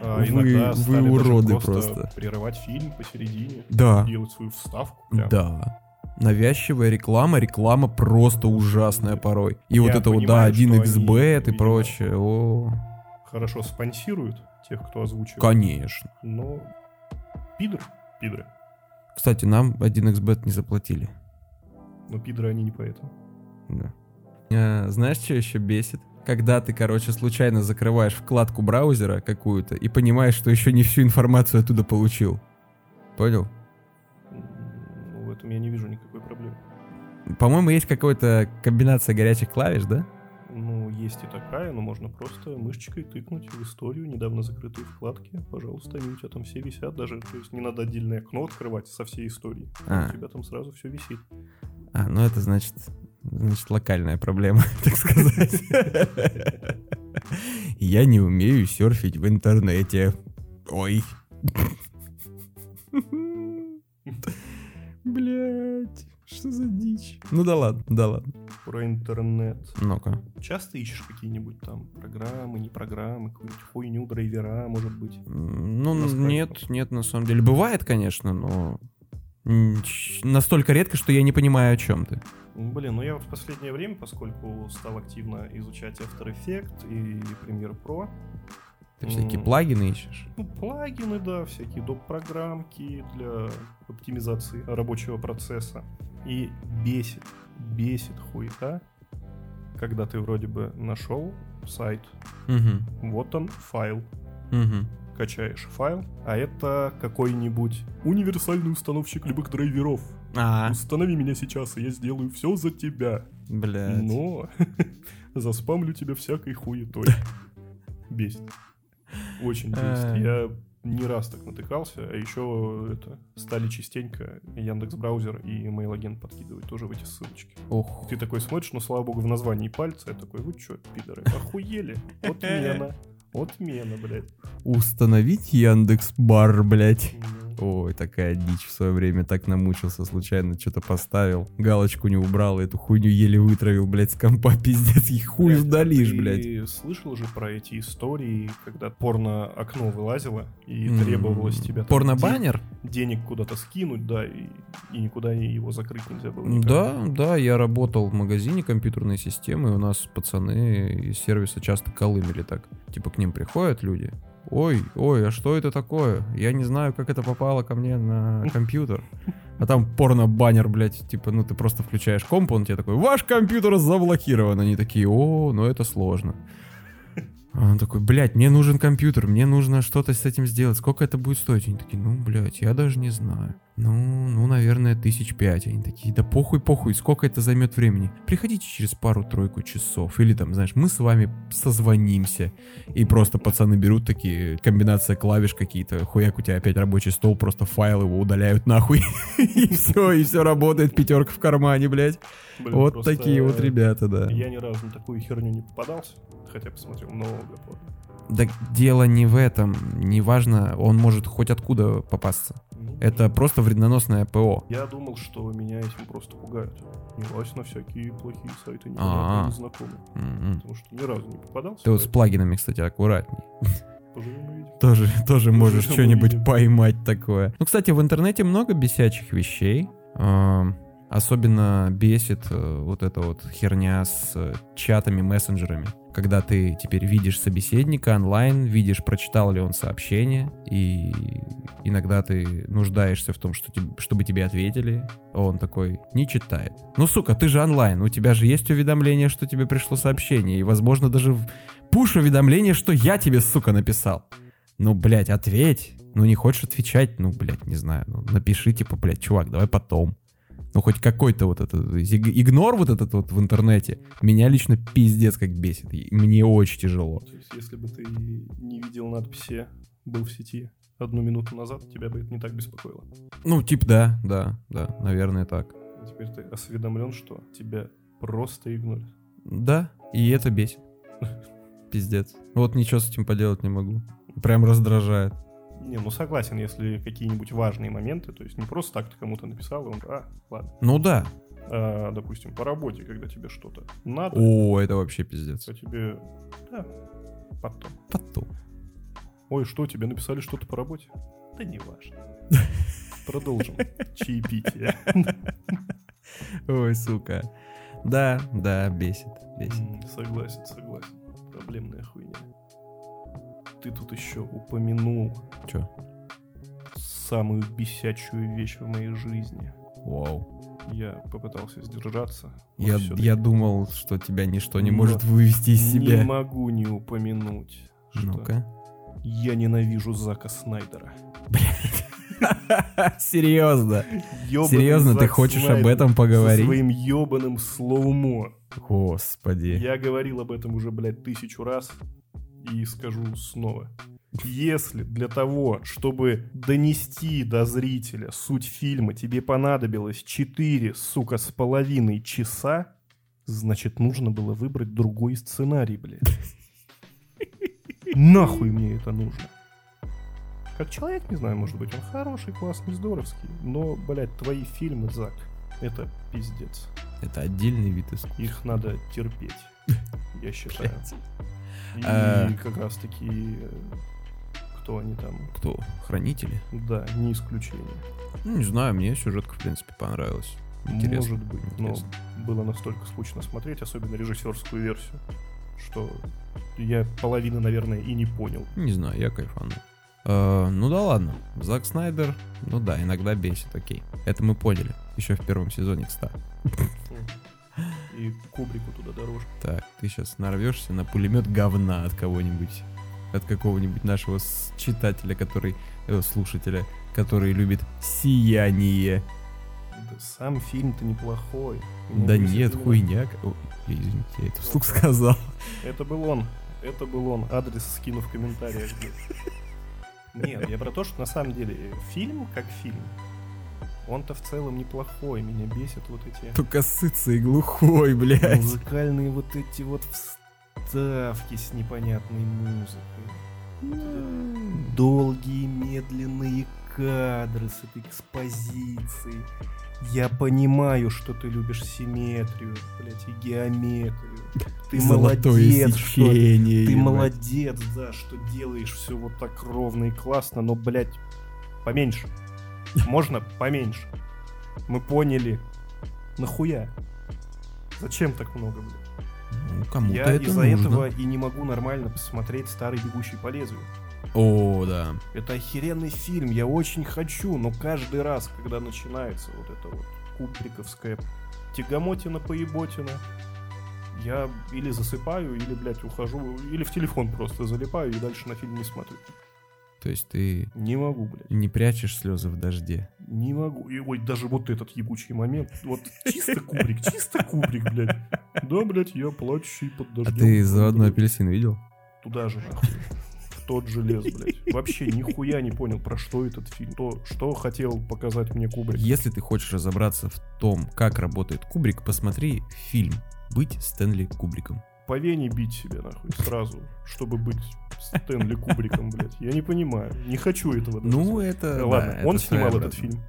А, Вы- вы уроды просто. прерывать фильм посередине, Да, делать свою вставку. прям. да. Навязчивая реклама, реклама просто ужасная порой. И вот Я это вот, да, понимаю, что 1xbet и прочее. О, Хорошо спонсируют, тех, кто озвучивает. Конечно. Но пидор, пидоры. Кстати, нам 1xbet не заплатили. Но пидоры они не поэтому. Да. А, знаешь, что еще бесит? Когда ты, короче, случайно закрываешь вкладку браузера какую-то и понимаешь, что еще не всю информацию оттуда получил. Понял? Ну, в этом я не вижу никакой проблемы. По-моему, есть какая-то комбинация горячих клавиш, да? Ну, есть и такая, но можно просто мышечкой тыкнуть в историю, недавно закрытые вкладки. Пожалуйста, они у тебя там все висят. Даже, то есть не надо отдельное окно открывать со всей историей. А. У тебя там сразу все висит. А, ну это значит, значит локальная проблема, так сказать. Я не умею серфить в интернете. Ой. Блять, что за дичь? Ну да ладно, да ладно. Про интернет. Ну-ка. Часто ищешь какие-нибудь там программы, не программы, какую-нибудь хуйню, драйвера, может быть? Ну, нет, нет, на самом деле. Бывает, конечно, но настолько редко, что я не понимаю, о чем ты. Блин, ну я вот в последнее время, поскольку стал активно изучать After Effects и Premiere Pro, Ты всякие плагины ищешь. ну, плагины, да, всякие доп-программки для оптимизации рабочего процесса. И бесит, бесит хуета, когда ты вроде бы нашел сайт, Угу, вот он, файл, угу. Качаешь файл, а это какой-нибудь универсальный установщик любых драйверов. А, Установи меня сейчас, и я сделаю все за тебя. блядь. Но заспамлю тебя всякой хуетой. Бесит. Очень А. бесит. Я не раз так натыкался, а еще это стали частенько Яндекс браузер и Mail-агент подкидывать тоже в эти ссылочки. Ох. Ты такой смотришь, ну слава богу в названии пальца, я такой, вы чё, пидоры, охуели? Отмена. Отмена, блядь. Установить Яндекс Бар, блядь. Ой, такая дичь в свое время, так намучился, случайно что-то поставил, галочку не убрал, эту хуйню еле вытравил, блядь, с компа, пиздец, и хуй Блядь, вдалишь, ты блядь. слышал же про эти истории, когда порно-окно вылазило и М, требовалось тебя... Порно-баннер? де- Денег куда-то скинуть, да, и, и никуда его закрыть нельзя было. никак. Да, да, я работал в магазине компьютерной системы, и у нас пацаны из сервиса часто колымели так. Типа к ним приходят люди, ой, ой, а что это такое? Я не знаю, как это попало ко мне на компьютер. А там порно-баннер, блядь, типа, ну ты просто включаешь комп, он тебе такой, ваш компьютер заблокирован. Они такие, о, ну это сложно. А он такой, блядь, мне нужен компьютер, мне нужно что-то с этим сделать. Сколько это будет стоить? Они такие, ну, блядь, я даже не знаю. Ну, ну, наверное, тысяч пять. Они такие, да похуй, похуй, сколько это займет времени? Приходите через пару-тройку часов. Или там, знаешь, мы с вами созвонимся. И просто пацаны берут такие, комбинация клавиш какие-то, хуяк, у тебя опять рабочий стол, просто файл его удаляют нахуй. И все, и все работает, пятерка в кармане, блядь. Вот такие вот ребята, да. Я ни разу на такую херню не попадался, хотя посмотрел много порно. Так дело не в этом. Неважно, он может хоть откуда попасться. Это просто вредноносное ПО. Я думал, что меня этим просто пугают. Не лазь на всякие плохие сайты, А-а. непонятные, незнакомые. М-м. Потому что ни разу не попадался. Ты вот с плагинами, кстати, аккуратней. Тоже, тоже можешь что-нибудь поймать такое. Ну, кстати, в интернете много бесячих вещей. Особенно бесит э, вот эта вот херня с э, чатами, мессенджерами. Когда ты теперь видишь собеседника онлайн, видишь, прочитал ли он сообщение, и иногда ты нуждаешься в том, что тебе- чтобы тебе ответили, а он такой не читает. Ну, сука, ты же онлайн, у тебя же есть уведомление, что тебе пришло сообщение, и, возможно, даже пуш-уведомление, что я тебе, сука, написал. Ну, блядь, ответь. Ну, не хочешь отвечать, ну, блядь, не знаю. Ну, напиши, типа, блядь, чувак, давай потом. Ну, хоть какой-то вот этот иг- игнор вот этот вот в интернете меня лично пиздец как бесит. И мне очень тяжело. То есть, если бы ты не видел надписи «был в сети» одну минуту назад, тебя бы это не так беспокоило. Ну, типа, да, да, да, наверное, так. Теперь ты осведомлен, что тебя просто игнорят. Да, и это бесит. Пиздец. Вот ничего с этим поделать не могу. Прям раздражает. Не, ну согласен, если какие-нибудь важные моменты, то есть не просто так ты кому-то написал, и он, а, ладно. Ну да. А, допустим, по работе, когда тебе что-то надо, О, это вообще пиздец. то тебе, да, потом. Потом. Ой, что, тебе написали что-то по работе? Да не важно. Продолжим чаепитие. Ой, сука. Да, да, бесит, бесит. Согласен, согласен. Проблемная хуйня. Ты тут еще упомянул Чё? самую бесячую вещь в моей жизни. Вау. Я попытался сдержаться. Я, я думал, что тебя ничто не Но может вывести из Не себя. могу не упомянуть, Ну-ка. я ненавижу Зака Снайдера. Серьезно? Ёбаный Серьезно, ты хочешь об этом Со поговорить? своим ёбаным слоумо. Господи. Я говорил об этом уже, блядь, тысячу раз и скажу снова. Если для того, чтобы донести до зрителя суть фильма, тебе понадобилось 4, сука, с половиной часа, значит, нужно было выбрать другой сценарий, блядь. Нахуй мне это нужно? Как человек, не знаю, может быть, он хороший, классный, здоровский, но, блядь, твои фильмы, Зак, это пиздец. Это отдельный вид искусства. Их надо терпеть, я считаю. И А. как раз таки, э, кто они там, Кто? Хранители? да, не исключение. Ну, не знаю, мне сюжетка, в принципе, понравилась. Интересно. Может быть, но Интересно. было настолько скучно смотреть, особенно режиссерскую версию, что я половины, наверное, и не понял. Не знаю, я кайфанул. Э, ну да ладно. Зак Снайдер, ну да, иногда бесит, окей. Это мы поняли. Еще в первом сезоне, кстати. И Кубрику туда дороже. Так, ты сейчас нарвешься на пулемет говна от кого-нибудь. От какого-нибудь нашего читателя, который... э, слушателя, который любит сияние. Да сам фильм-то неплохой. Да нет, действительно. хуйня. О, извините, я это вслух сказал. Это был он. Это был он. Адрес скину в комментариях. Нет, я про то, что на самом деле фильм как фильм. Он-то в целом неплохой. Меня бесит вот эти Только сыться и глухой, блядь. музыкальные вот эти вот вставки с непонятной музыкой. Долгие медленные кадры с этой экспозицией. Я понимаю, что ты любишь симметрию, блядь, и геометрию. Ты Золотое молодец, что сечение. ты ебать. молодец, да, что делаешь все вот так ровно и классно, но, блядь, поменьше. Можно поменьше. Мы поняли. Нахуя? Зачем так много, блядь? Ну, кому-то Я это из-за нужно. этого и не могу нормально посмотреть «Старый бегущий по лезвию». О, да. Это охеренный фильм, я очень хочу, но каждый раз, когда начинается вот эта вот кубриковская тягомотина-поеботина, я или засыпаю, или, блядь, ухожу, или в телефон просто залипаю и дальше на фильм не смотрю. То есть ты Не могу, блядь. не прячешь слезы в дожде. Не могу. И, ой, даже вот этот ебучий момент. Вот чисто кубрик, чисто кубрик, блядь. Да, блядь, я плачущий под А дождем. ты заводной апельсин видел? Туда же, нахуй. В тот же лес, блядь. Вообще нихуя не понял, про что этот фильм. То, что хотел показать мне Кубрик. Если ты хочешь разобраться в том, как работает Кубрик, посмотри фильм «Быть Стэнли Кубриком». По вене бить себя, нахуй, сразу, чтобы быть Стэнли Кубриком, блядь. Я не понимаю. Не хочу этого. даже Ну, это... Э, да, Ладно, это он снимал этот фильм.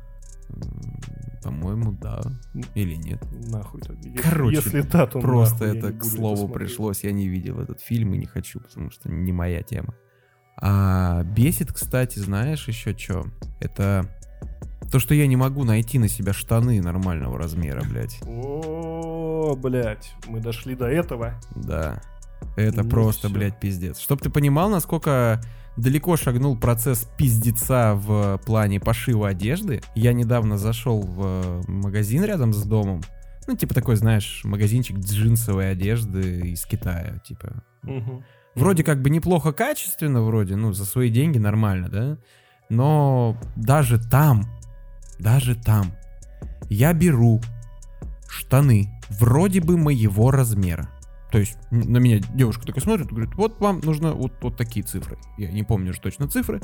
По-моему, да. Или нет. Нахуй так. Короче, если да, то Просто нахуй, это к слову смотреть. пришлось. Я не видел этот фильм и не хочу, потому что не моя тема. А бесит, кстати, знаешь еще что? Это то, что я не могу найти на себя штаны нормального размера, блядь. О, блядь, мы дошли до этого. Да. Это Ну просто, всё. блядь, пиздец. Чтоб ты понимал, насколько далеко шагнул процесс пиздеца в плане пошива одежды. Я недавно зашел в магазин рядом с домом. Ну, типа такой, знаешь, магазинчик джинсовой одежды из Китая, типа. Мгм. Вроде как бы неплохо качественно, вроде, ну, за свои деньги нормально, да? Но даже там, даже там, я беру штаны вроде бы моего размера. То есть на меня девушка такая смотрит говорит, вот вам нужно вот, вот такие цифры. Я не помню уже точно цифры.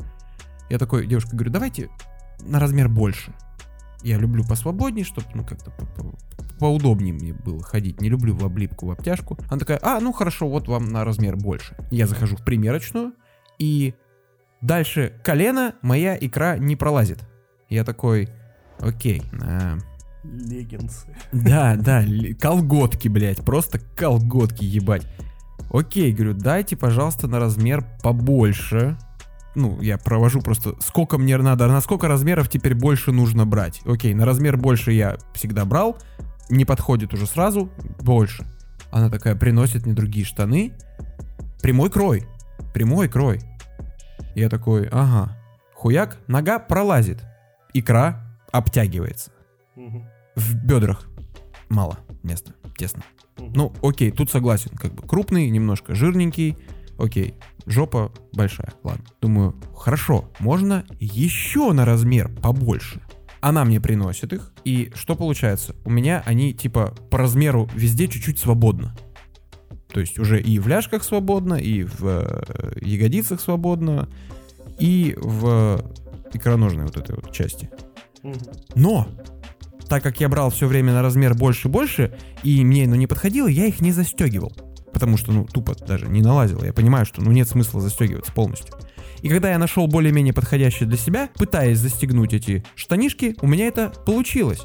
Я такой, девушка, говорю, давайте на размер больше. Я люблю посвободнее, чтобы, ну, как-то по- по- поудобнее мне было ходить. Не люблю в облипку, в обтяжку. Она такая, а, ну хорошо, вот вам на размер больше. Я захожу в примерочную, и дальше колено моя икра не пролазит. Я такой, окей, а, Леггинсы. да, да, колготки, блядь, просто колготки, ебать. Окей, говорю, дайте, пожалуйста, на размер побольше. Ну, я провожу просто, сколько мне надо, на сколько размеров теперь больше нужно брать. Окей, на размер больше я всегда брал, не подходит уже сразу, больше. Она такая приносит мне другие штаны. Прямой крой, прямой крой. Я такой, ага. Хуяк, нога пролазит. Икра обтягивается. Мгм. В бедрах мало места, тесно. Ну, окей, тут согласен. Как бы крупный, немножко жирненький. Окей, жопа большая. Ладно. Думаю, хорошо, можно еще на размер побольше. Она мне приносит их, и что получается? У меня они типа по размеру везде чуть-чуть свободно. То есть уже и в ляжках свободно, и в э, ягодицах свободно, и в икроножной вот этой вот части. Но, так как я брал все время на размер больше и больше, и мне ну, не подходило, я их не застегивал. Потому что, ну, тупо даже не налазило. Я понимаю, что, ну, нет смысла застегиваться полностью. И когда я нашел более-менее подходящее для себя, пытаясь застегнуть эти штанишки, у меня это получилось.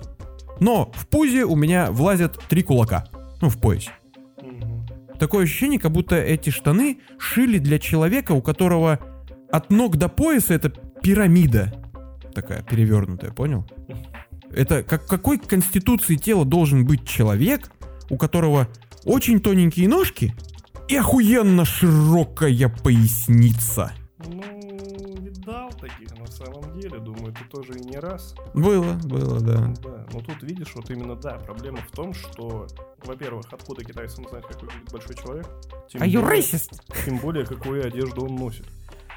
Но в пузе у меня влазят три кулака. Ну, в поясе. Мгм. Такое ощущение, как будто эти штаны шили для человека, у которого от ног до пояса это пирамида. Такая перевернутая, понял? Это как какой конституции тела должен быть человек, у которого очень тоненькие ножки и охуенно широкая поясница. Ну, видал таких на самом деле, думаю, ты тоже и не раз. Было, было, да. Да, но тут видишь, вот именно да, проблема в том, что, во-первых, откуда китайцам знать, какой будет большой человек? Тем А более-? Тем более, какую одежду он носит.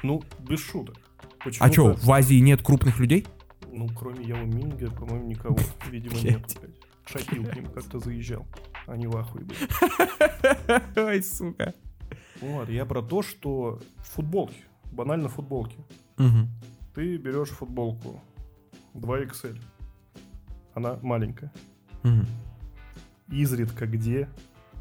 Ну, без шуток. А Почему-то- чё, в Азии нет крупных людей? Ну, кроме Яо Минга, по-моему, никого, видимо, нет. блядь. К ним как-то заезжал. Они в ахуе были. Ой, сука. Вот, я про то, что футболки, банально футболки. Мгм. Ты берешь футболку 2XL. Она маленькая. Мгм. Изредка где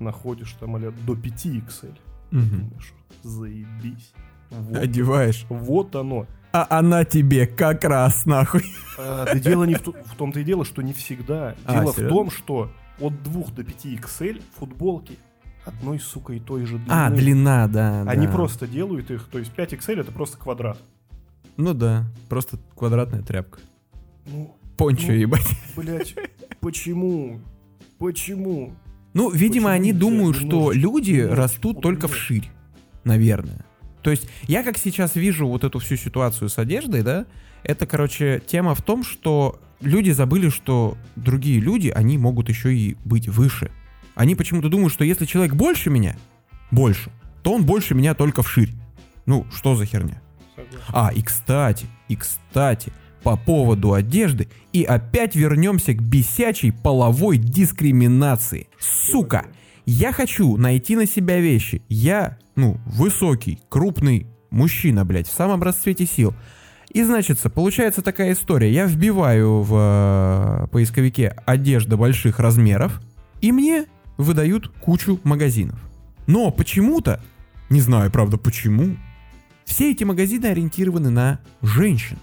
находишь там а до 5XL. Мгм. Думаешь, заебись. Вот, Одеваешь. вот оно. А она тебе как раз нахуй. А, да дело не в, том-то и дело, что не всегда. А, Дело в том, что от 2 до 5 XL футболки одной, сука, и той же длины. А, длина, да. Они да. просто делают их, то есть 5 XL это просто квадрат. Ну да, просто квадратная тряпка. Ну, Пончо, Ну, ебать. блять, почему? Почему? Ну, видимо, почему они думают, что люди немножечко растут только вширь. Наверное. То есть, я как сейчас вижу вот эту всю ситуацию с одеждой, да, это, короче, тема в том, что люди забыли, что другие люди, они могут еще и быть выше. Они почему-то думают, что если человек больше меня, больше, то он больше меня только вширь. Ну, что за херня? А, и кстати, и кстати, по поводу одежды, и опять вернемся к бесячей половой дискриминации. Сука, я хочу найти на себя вещи. Я, ну, высокий, крупный мужчина, блядь, в самом расцвете сил. И, значит, получается такая история. Я вбиваю в э, поисковике одежда больших размеров, и мне выдают кучу магазинов. Но почему-то, не знаю, правда, почему, все эти магазины ориентированы на женщин.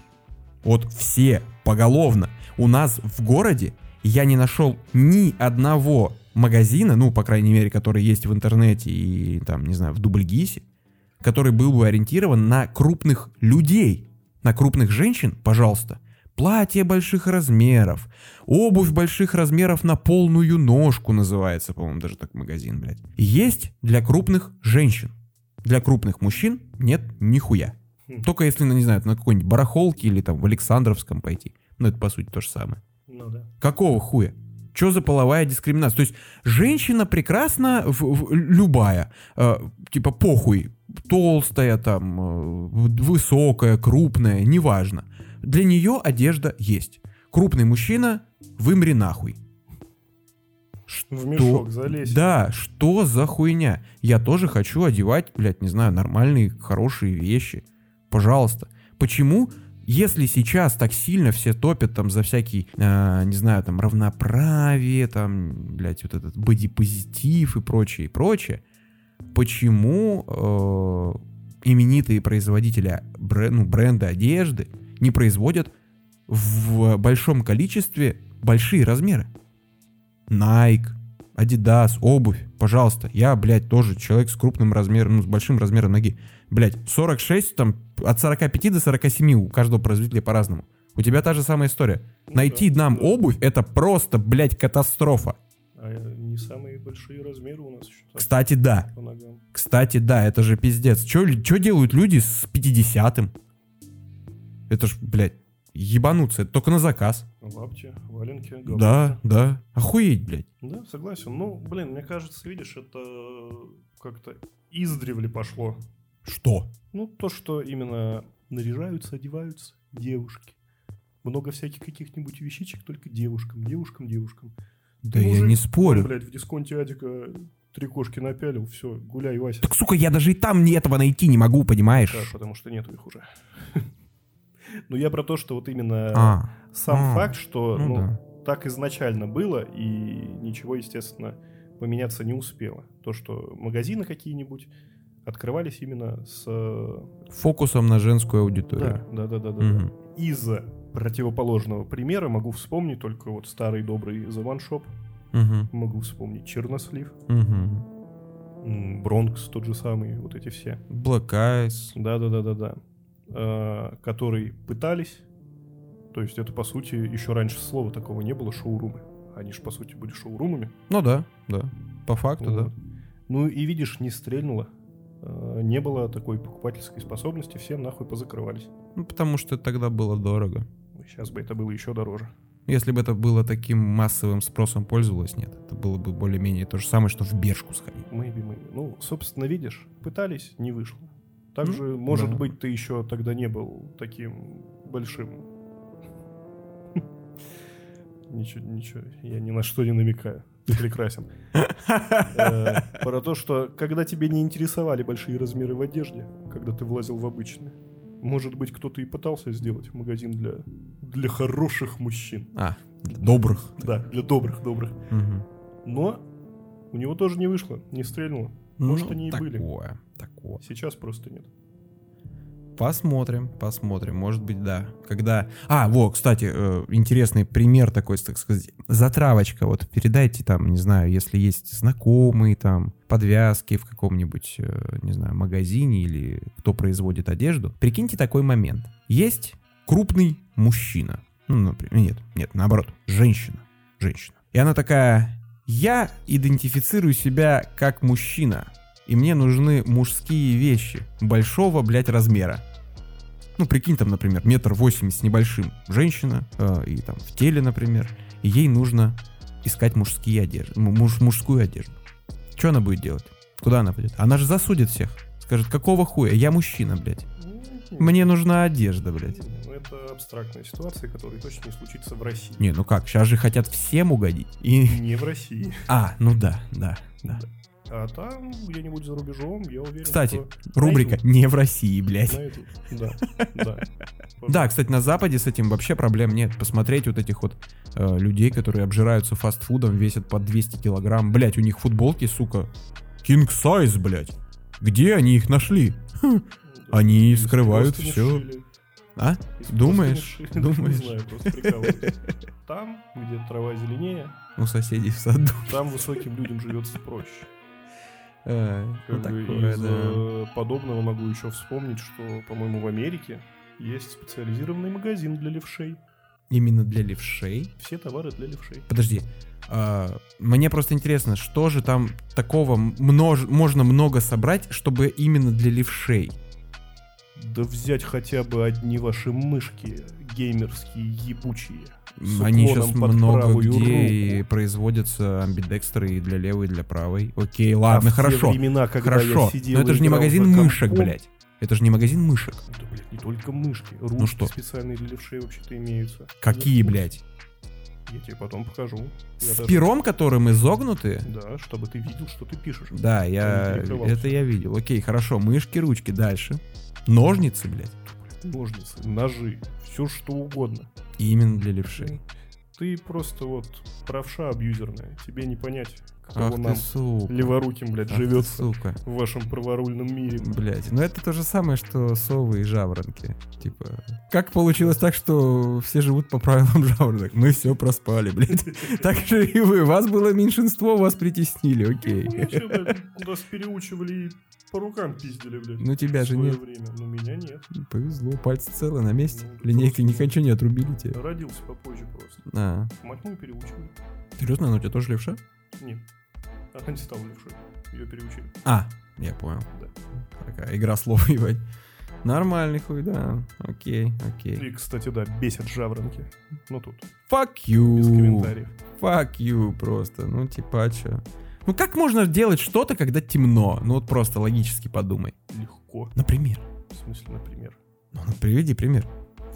Вот все, поголовно. У нас в городе я не нашел ни одного магазина, ну, по крайней мере, который есть в интернете и там, не знаю, в Дубльгисе, который был бы ориентирован на крупных людей, на крупных женщин, пожалуйста. Платье больших размеров, обувь больших размеров на полную ножку называется, по-моему, даже так магазин, блядь. Есть для крупных женщин. Для крупных мужчин нет нихуя. Хм. Только если, ну, не знаю, на какой-нибудь барахолке или там в Александровском пойти. Ну, это, по сути, то же самое. Ну да. Какого хуя? Что за половая дискриминация? То есть женщина прекрасна, в- в- любая, э, типа похуй, толстая там, э, высокая, крупная, неважно. Для нее одежда есть. Крупный мужчина, вымри нахуй. В мешок залезь. Да, что за хуйня? Я тоже хочу одевать, блядь, не знаю, нормальные, хорошие вещи. Пожалуйста. Почему, если сейчас так сильно все топят там за всякий, э, не знаю, там, равноправие, там, блядь, вот этот бодипозитив и прочее, и прочее, почему э, именитые производители бре- ну, бренда одежды не производят в большом количестве большие размеры? Nike, Adidas, обувь, пожалуйста. Я, блядь, тоже человек с крупным размером, ну, с большим размером ноги. Блядь, 46, там, от 45 до 47 у каждого производителя по-разному. У тебя та же самая история. Ну Найти да, нам да. обувь, это просто, блядь, катастрофа. А не самые большие размеры у нас еще Кстати, да. по ногам. Кстати, да, это же пиздец. Что делают люди с 50-м? Это ж, блядь, ебануться. Это только на заказ. Лапти, валенки, галстуки. Да, да. Охуеть, блядь. Да, согласен. Ну, блин, мне кажется, видишь, это как-то издревле пошло. Что? Ну, то, что именно наряжаются, одеваются девушки. Много всяких каких-нибудь вещичек только девушкам, девушкам, девушкам. Да Ты я не спорю. Блядь, в дисконте Адика три кошки напялил, все, гуляй, Вася. Так, сука, я даже и там не этого найти не могу, понимаешь? Да, потому что нету их уже. Но я про то, что вот именно а, сам а, факт, что ну, ну, да. так изначально было, и ничего, естественно, поменяться не успело. То, что магазины какие-нибудь открывались именно с... Фокусом на женскую аудиторию. Да, да, да, да. да, угу. Из-за противоположного примера могу вспомнить только вот старый добрый The One Shop. Угу. Могу вспомнить Чернослив. Угу. Бронкс тот же самый, вот эти все. Black Eyes. Да-да-да-да-да. Э, которые пытались, то есть это, по сути, еще раньше слова такого не было, шоурумы. Они же, по сути, были шоурумами. Ну да, да. По факту, вот. да. Ну и видишь, не стрельнуло. Э, не было такой покупательской способности, все нахуй позакрывались. Ну, потому что тогда было дорого. Сейчас бы это было еще дороже. Если бы это было таким массовым спросом пользовалось, нет. Это было бы более-менее то же самое, что в Бершку сходить. Maybe, maybe. Ну, собственно, видишь, пытались, не вышло. Также, ну, может да. быть, ты еще тогда не был таким большим. Ничего, ничего, я ни на что не намекаю. Прекрасен. Э, про то, что когда тебе не интересовали большие размеры в одежде, когда ты влазил в обычные, может быть, кто-то и пытался сделать магазин для, для хороших мужчин. А, добрых. Да, для добрых, добрых. Но у него тоже не вышло, не стрельнуло. Может, ну, они и такое, были. Такое. Сейчас просто нет. Посмотрим, посмотрим. Может быть, да. Когда... А, вот, кстати, э, интересный пример такой, так сказать, затравочка. Вот передайте там, не знаю, если есть знакомые там, подвязки в каком-нибудь, э, не знаю, магазине или кто производит одежду. Прикиньте такой момент. Есть крупный мужчина. Ну, например, нет, нет, наоборот, женщина. Женщина. И она такая, я идентифицирую себя как мужчина, и мне нужны мужские вещи большого, блядь, размера. Ну, прикинь, там, например, метр восемьдесят с небольшим женщина, э, и там в теле, например, и ей нужно искать мужские одежды, муж, мужскую одежду. Что она будет делать? Куда она пойдет? Она же засудит всех. Скажет, какого хуя? Я мужчина, блядь. Мне нужна одежда, блядь. Ну, это абстрактная ситуация, которая точно не случится в России. Не, ну как, сейчас же хотят всем угодить. И... Не в России. А, ну да, да, да. А там, где-нибудь за рубежом, я уверен, Кстати, что рубрика. «Не в России», блядь. Да, да. Да, кстати, на Западе с этим вообще проблем нет. Посмотреть вот этих вот э, людей, которые обжираются фастфудом, весят по 200 килограмм. Блядь, у них футболки, сука, king size, блядь. Где они их нашли? Хм. Они скрывают все. А? Думаешь? Думаешь? Не знаю, просто Там, где трава зеленее. У соседей в саду. Там высоким людям живется проще. Э, ну, такое, из да. подобного могу еще вспомнить, что, по-моему, в Америке есть специализированный магазин для левшей. Именно для левшей? Все товары для левшей. Подожди, а, мне просто интересно, что же там такого множ... можно много собрать, чтобы именно для левшей? Да взять хотя бы одни ваши мышки геймерские, ебучие. Они сейчас много где руку. производятся амбидекстеры и для левой, и для правой. Окей, ладно, а хорошо. времена, хорошо. Но это же не магазин мышек, блядь. Это же не магазин мышек. Да, блядь, не только мышки. Ручки ну что? специальные для левшей вообще-то имеются. Какие, блядь? Я тебе потом покажу. Я С даже... пером, которым изогнуты? Да, чтобы ты видел, что ты пишешь. Да, я... Это я видел. Окей, хорошо. Мышки, ручки. Дальше. Ножницы, блядь. Ножницы, ножи, все что угодно. Именно для левшей. Ты просто вот правша абьюзерная. Тебе не понять, Ах ты, сука. леворуким, блядь, живется сука. в вашем праворульном мире. Блядь, ну это то же самое, что совы и жаворонки. Типа, как получилось так, что все живут по правилам жаворонок? Мы все проспали, блядь. Так же и вы. Вас было меньшинство, вас притеснили, окей. Ну, нас переучивали по рукам пиздили, блядь. Ну тебя же нет. время. Ну меня нет. Повезло, пальцы целы на месте. Ну, Линейкой ничего не отрубили тебе. Родился попозже просто. А. Мать мою переучили. Серьезно, она у тебя тоже левша? Нет. Стала левшой. Ее переучили. А, я понял. Да. Такая игра слов, ебать. Нормальный хуй, да. Окей, окей. И, кстати, да, бесят жаворонки. Ну тут, Fuck без you. комментариев. Fuck you просто. Ну, типа, а чё? Ну, как можно делать что-то, когда темно? Ну, вот просто логически подумай. Легко. Например. В смысле, например. Ну, ну, приведи пример.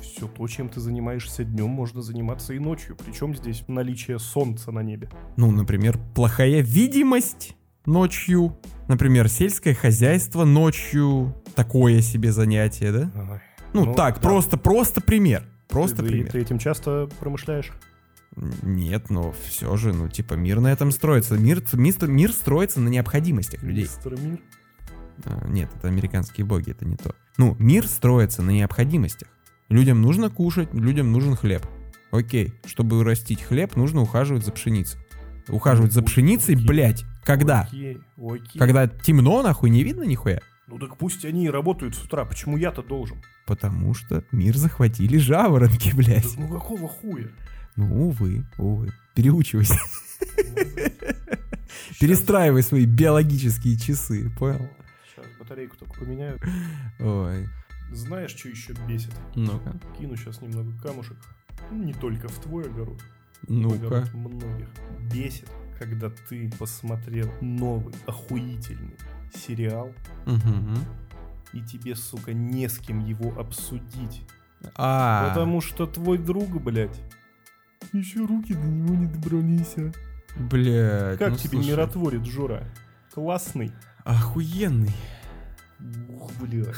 Все то, чем ты занимаешься днем, можно заниматься и ночью. Причем здесь наличие солнца на небе. Ну, например, плохая видимость ночью. Например, сельское хозяйство ночью. Такое себе занятие, да? Ай. Ну, Ну, так, да. просто, просто пример. Просто ты, пример. ты этим часто промышляешь? Нет, но все же, ну, типа, мир на этом строится. Мир, мир, мир строится на необходимостях людей. Мистер Мир? А, Нет, это американские боги, это не то. Ну, мир строится на необходимостях. Людям нужно кушать, людям нужен хлеб. Окей, чтобы вырастить хлеб, нужно ухаживать за пшеницей. Ухаживать за Окей. пшеницей, блядь, когда? Окей, окей. Когда темно, нахуй, не видно нихуя? Ну так пусть они и работают с утра. Почему я-то должен? Потому что мир захватили жаворонки, Да блядь. ну какого хуя? Ну, увы, увы. Переучивайся. Перестраивай свои биологические часы, понял? сейчас батарейку только поменяю. Ой, Знаешь, что еще бесит? ну-ка, Кину сейчас немного камушек. Ну, Не только в твой огород, ну-ка. огород многих. Бесит, когда ты посмотрел новый, охуительный сериал, Мгм. и тебе, сука, не с кем его обсудить. А, Потому что твой друг, блядь, еще руки до него не добрались, а. блядь. Как ну, тебе слушай, миротворец, Жора? Классный? Охуенный. Ух, блядь.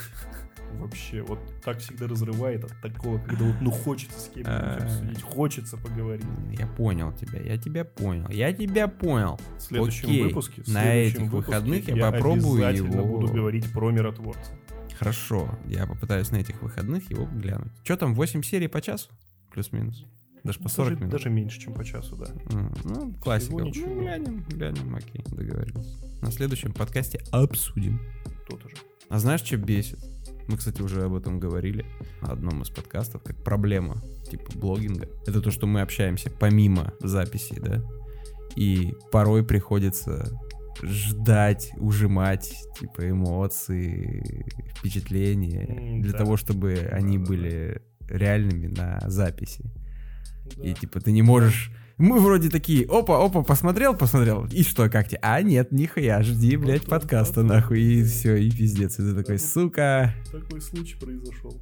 Вообще, вот так всегда разрывает от такого, когда вот, ну, хочется с кем-нибудь А. обсудить, хочется поговорить. Я понял тебя, я тебя понял, я тебя понял. В следующем Окей, выпуске, в на этих выходных я попробую обязательно его- буду говорить про миротворца. Хорошо, я попытаюсь на этих выходных его глянуть. Что там, 8 серий по часу? Плюс-минус. Даже по 40 даже, минут. даже меньше, чем по часу, да. М, Ну, классика. Ну, глянем, глянем, окей, договорились. На следующем подкасте обсудим. То-то же. А знаешь, что бесит? Мы, кстати, уже об этом говорили на одном из подкастов, как проблема типа блогинга. Это то, что мы общаемся помимо записей, да? И порой приходится ждать, ужимать, типа, эмоции, впечатления, М, для да. того, чтобы они были реальными на записи. И типа ты не можешь... Мы вроде такие, опа, опа, посмотрел, посмотрел, и что, как тебе? А, нет, нихуя, жди, блядь, подкаста, нахуй, и все, и пиздец. И ты такой, сука. Такой случай произошел.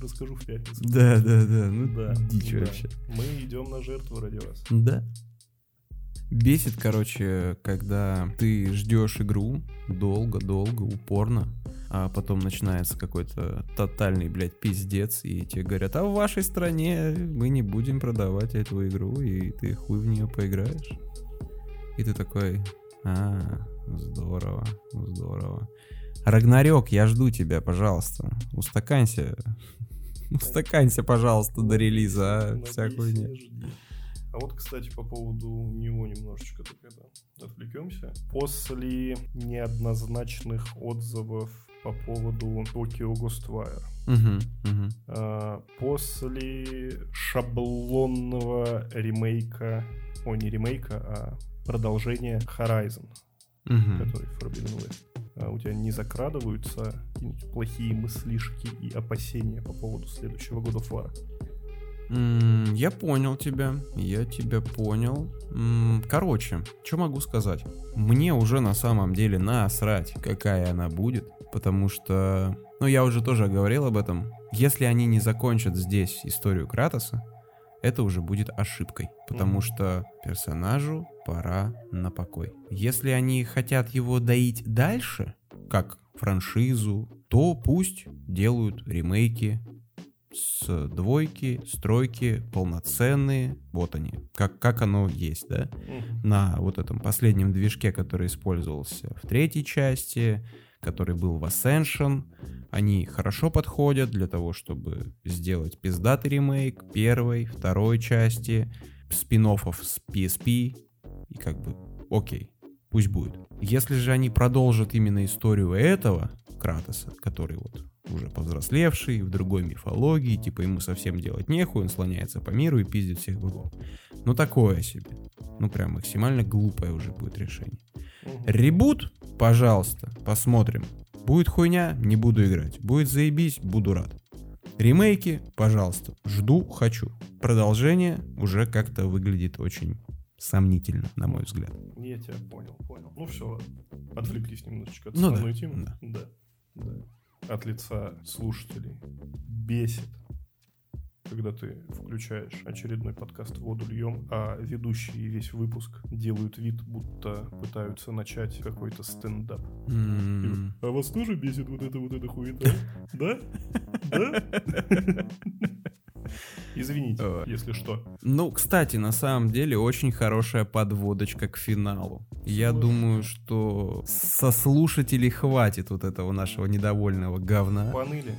Расскажу в пятницу. Да, да, да, ну Да, дичь да. вообще. Мы идем на жертву ради вас. Да. Бесит, короче, когда ты ждешь игру долго-долго, упорно, а потом начинается какой-то тотальный, блядь, пиздец, и тебе говорят, а в вашей стране мы не будем продавать эту игру, и ты хуй в нее поиграешь. И ты такой, а, здорово, здорово. Рагнарёк, я жду тебя, пожалуйста. Устаканься. Устаканься, пожалуйста, до релиза, а, вся хуйня. А вот, кстати, по поводу него немножечко так это отвлекемся. После неоднозначных отзывов по поводу Tokyo Ghostwire, Мгм, мгм. а, после шаблонного ремейка, о, не ремейка, а продолжения Horizon, Мгм. который Forbidden West, а у тебя не закрадываются плохие мыслишки и опасения по поводу следующего года Фара? Я понял тебя, я тебя понял. Короче, что могу сказать? Мне уже на самом деле насрать, какая она будет, потому что, ну я уже тоже говорил об этом, если они не закончат здесь историю Кратоса, это уже будет ошибкой, потому Мгм. что персонажу пора на покой. Если они хотят его доить дальше, как франшизу, то пусть делают ремейки с двойки, с тройки, полноценные, вот они, как, как оно есть, да, на вот этом последнем движке, который использовался в третьей части, который был в Ascension, они хорошо подходят для того, чтобы сделать пиздатый ремейк первой, второй части, спин с PSP, и как бы, окей, пусть будет. Если же они продолжат именно историю этого Кратоса, который вот уже повзрослевший, в другой мифологии, типа ему совсем делать нехуй, он слоняется по миру и пиздит всех богов. Ну такое себе. Ну прям максимально глупое уже будет решение. Ребут, пожалуйста, посмотрим. Будет хуйня, не буду играть. Будет заебись, буду рад. Ремейки, пожалуйста, жду, хочу. Продолжение уже как-то выглядит очень сомнительно, на мой взгляд. Я тебя понял, понял. Ну все. Отвлеклись немножечко от Ну да, основной темы. да. Да. да. От лица слушателей. Бесит, когда ты включаешь очередной подкаст «Воду льем», а ведущие весь выпуск делают вид, будто пытаются начать какой-то стендап. А вас тоже бесит вот это вот эта хуета? Да? Да? Извините, если что. Ну, кстати, на самом деле очень хорошая подводочка к финалу. Я думаю, что со слушателей хватит вот этого нашего недовольного говна. Поныли?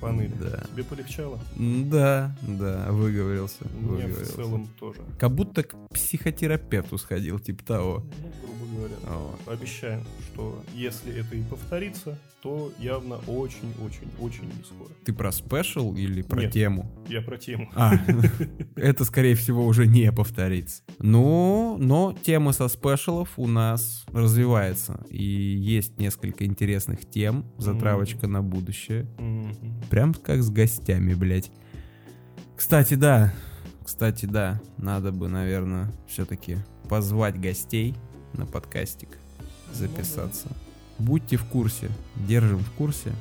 Поныли. Да. Тебе полегчало? Да, да, выговорился, Мне в выговорился. целом тоже. Как будто к психотерапевту сходил, типа того. Ну, грубо говоря. Вот. Обещаем, что если это и повторится, то явно очень-очень-очень не скоро. Ты про спешл или про Нет. тему? Я про тему. А, это, скорее всего, уже не повторится. Ну, но тема со спешалов у нас развивается. И есть несколько интересных тем, затравочка на будущее. Мгм. Прям как с гостями, блядь. Кстати, да. Кстати, да. Надо бы, наверное, все-таки позвать гостей на подкастик. Записаться. Будьте в курсе. Держим в курсе.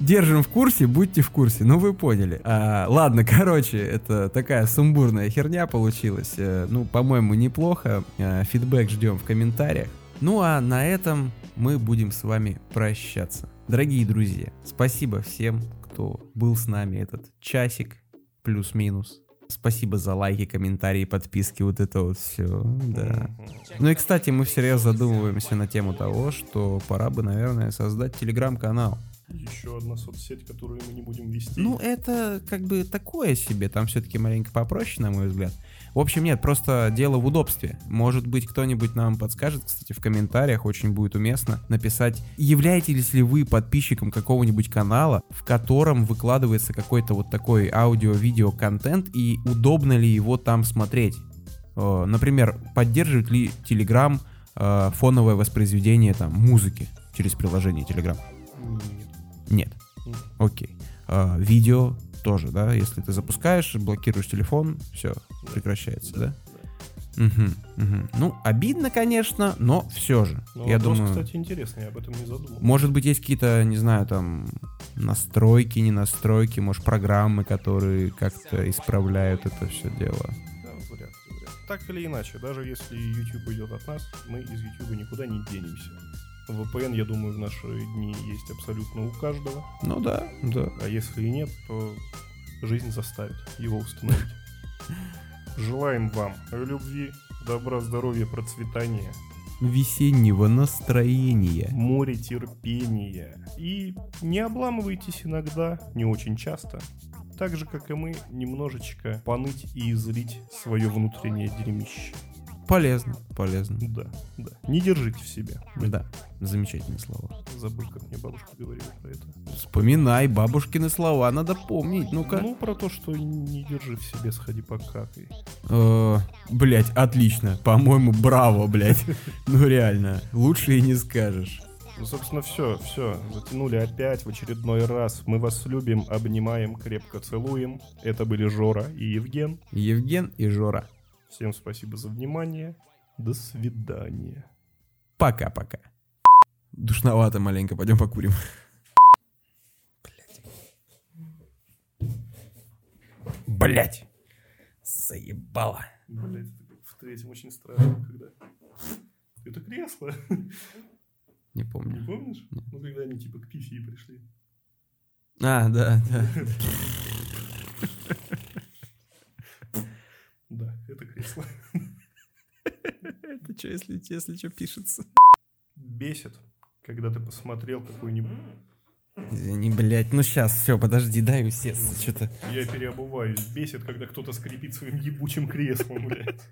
Держим в курсе, будьте в курсе. Ну, вы поняли. А, ладно, короче, это такая сумбурная херня получилась. Э, Ну, по-моему, неплохо. Э, Фидбэк ждем в комментариях. Ну, а на этом мы будем с вами прощаться. Дорогие друзья, спасибо всем, кто был с нами этот часик, плюс-минус. Спасибо за лайки, комментарии, подписки, вот это вот все, да. Ну и, кстати, мы всерьез задумываемся на тему того, что пора бы, наверное, создать телеграм-канал. Еще одна соцсеть, которую мы не будем вести. Ну, это как бы такое себе, там все-таки маленько попроще, на мой взгляд. В общем, нет, просто дело в удобстве. Может быть, кто-нибудь нам подскажет, кстати, в комментариях, очень будет уместно написать, являетесь ли вы подписчиком какого-нибудь канала, в котором выкладывается какой-то вот такой аудио-видео контент, и удобно ли его там смотреть. Э, Например, поддерживает ли Telegram э, фоновое воспроизведение там музыки через приложение Telegram? Нет. Нет. Окей. А, видео тоже, да? Если ты запускаешь, блокируешь телефон, все, прекращается, да? Мгм, мгм. Ну, обидно, конечно, но все же. Но я вопрос, думаю, кстати, интересный, я об этом не задумывался. может быть, есть какие-то, не знаю, там, настройки, не настройки, может, программы, которые как-то исправляют это все дело. Да, вряд ли, вряд ли. Так или иначе, даже если YouTube уйдет от нас, мы из YouTube никуда не денемся. VPN, я думаю, в наши дни есть абсолютно у каждого. Ну да, да. А если и нет, то жизнь заставит его установить. Желаем вам любви, добра, здоровья, процветания, Весеннего настроения. море терпения. И не обламывайтесь иногда, не очень часто. Так же, как и мы, немножечко поныть и излить свое внутреннее дерьмище. Полезно, полезно. Да, да. Не держите в себе. Да, замечательные слова. Забыл, как мне бабушка говорила про это. Вспоминай бабушкины слова, надо помнить, ну-ка. Ну, про то, что не держи в себе, сходи покакай. Э, Блять, отлично. По-моему, браво, блять. Ну реально, лучше и не скажешь. Ну, собственно, все, все. Затянули опять в очередной раз. Мы вас любим, обнимаем, крепко целуем. Это были Жора и Евген. Евген и Жора. Всем спасибо за внимание. До свидания. Пока-пока. Душновато маленько, пойдем покурим. Блять. Заебало. Блять, в третьем очень страшно, когда... Это кресло. Не Не помню. помнишь? Ну, когда они типа к пифии пришли. А, да, да. Это кресло. Это что, если, если что пишется? Бесит, когда ты посмотрел какой-нибудь... Извини, блядь, ну сейчас, все, подожди, дай усесться, что-то. Я переобуваюсь. Бесит, когда кто-то скрипит своим ебучим креслом, блядь.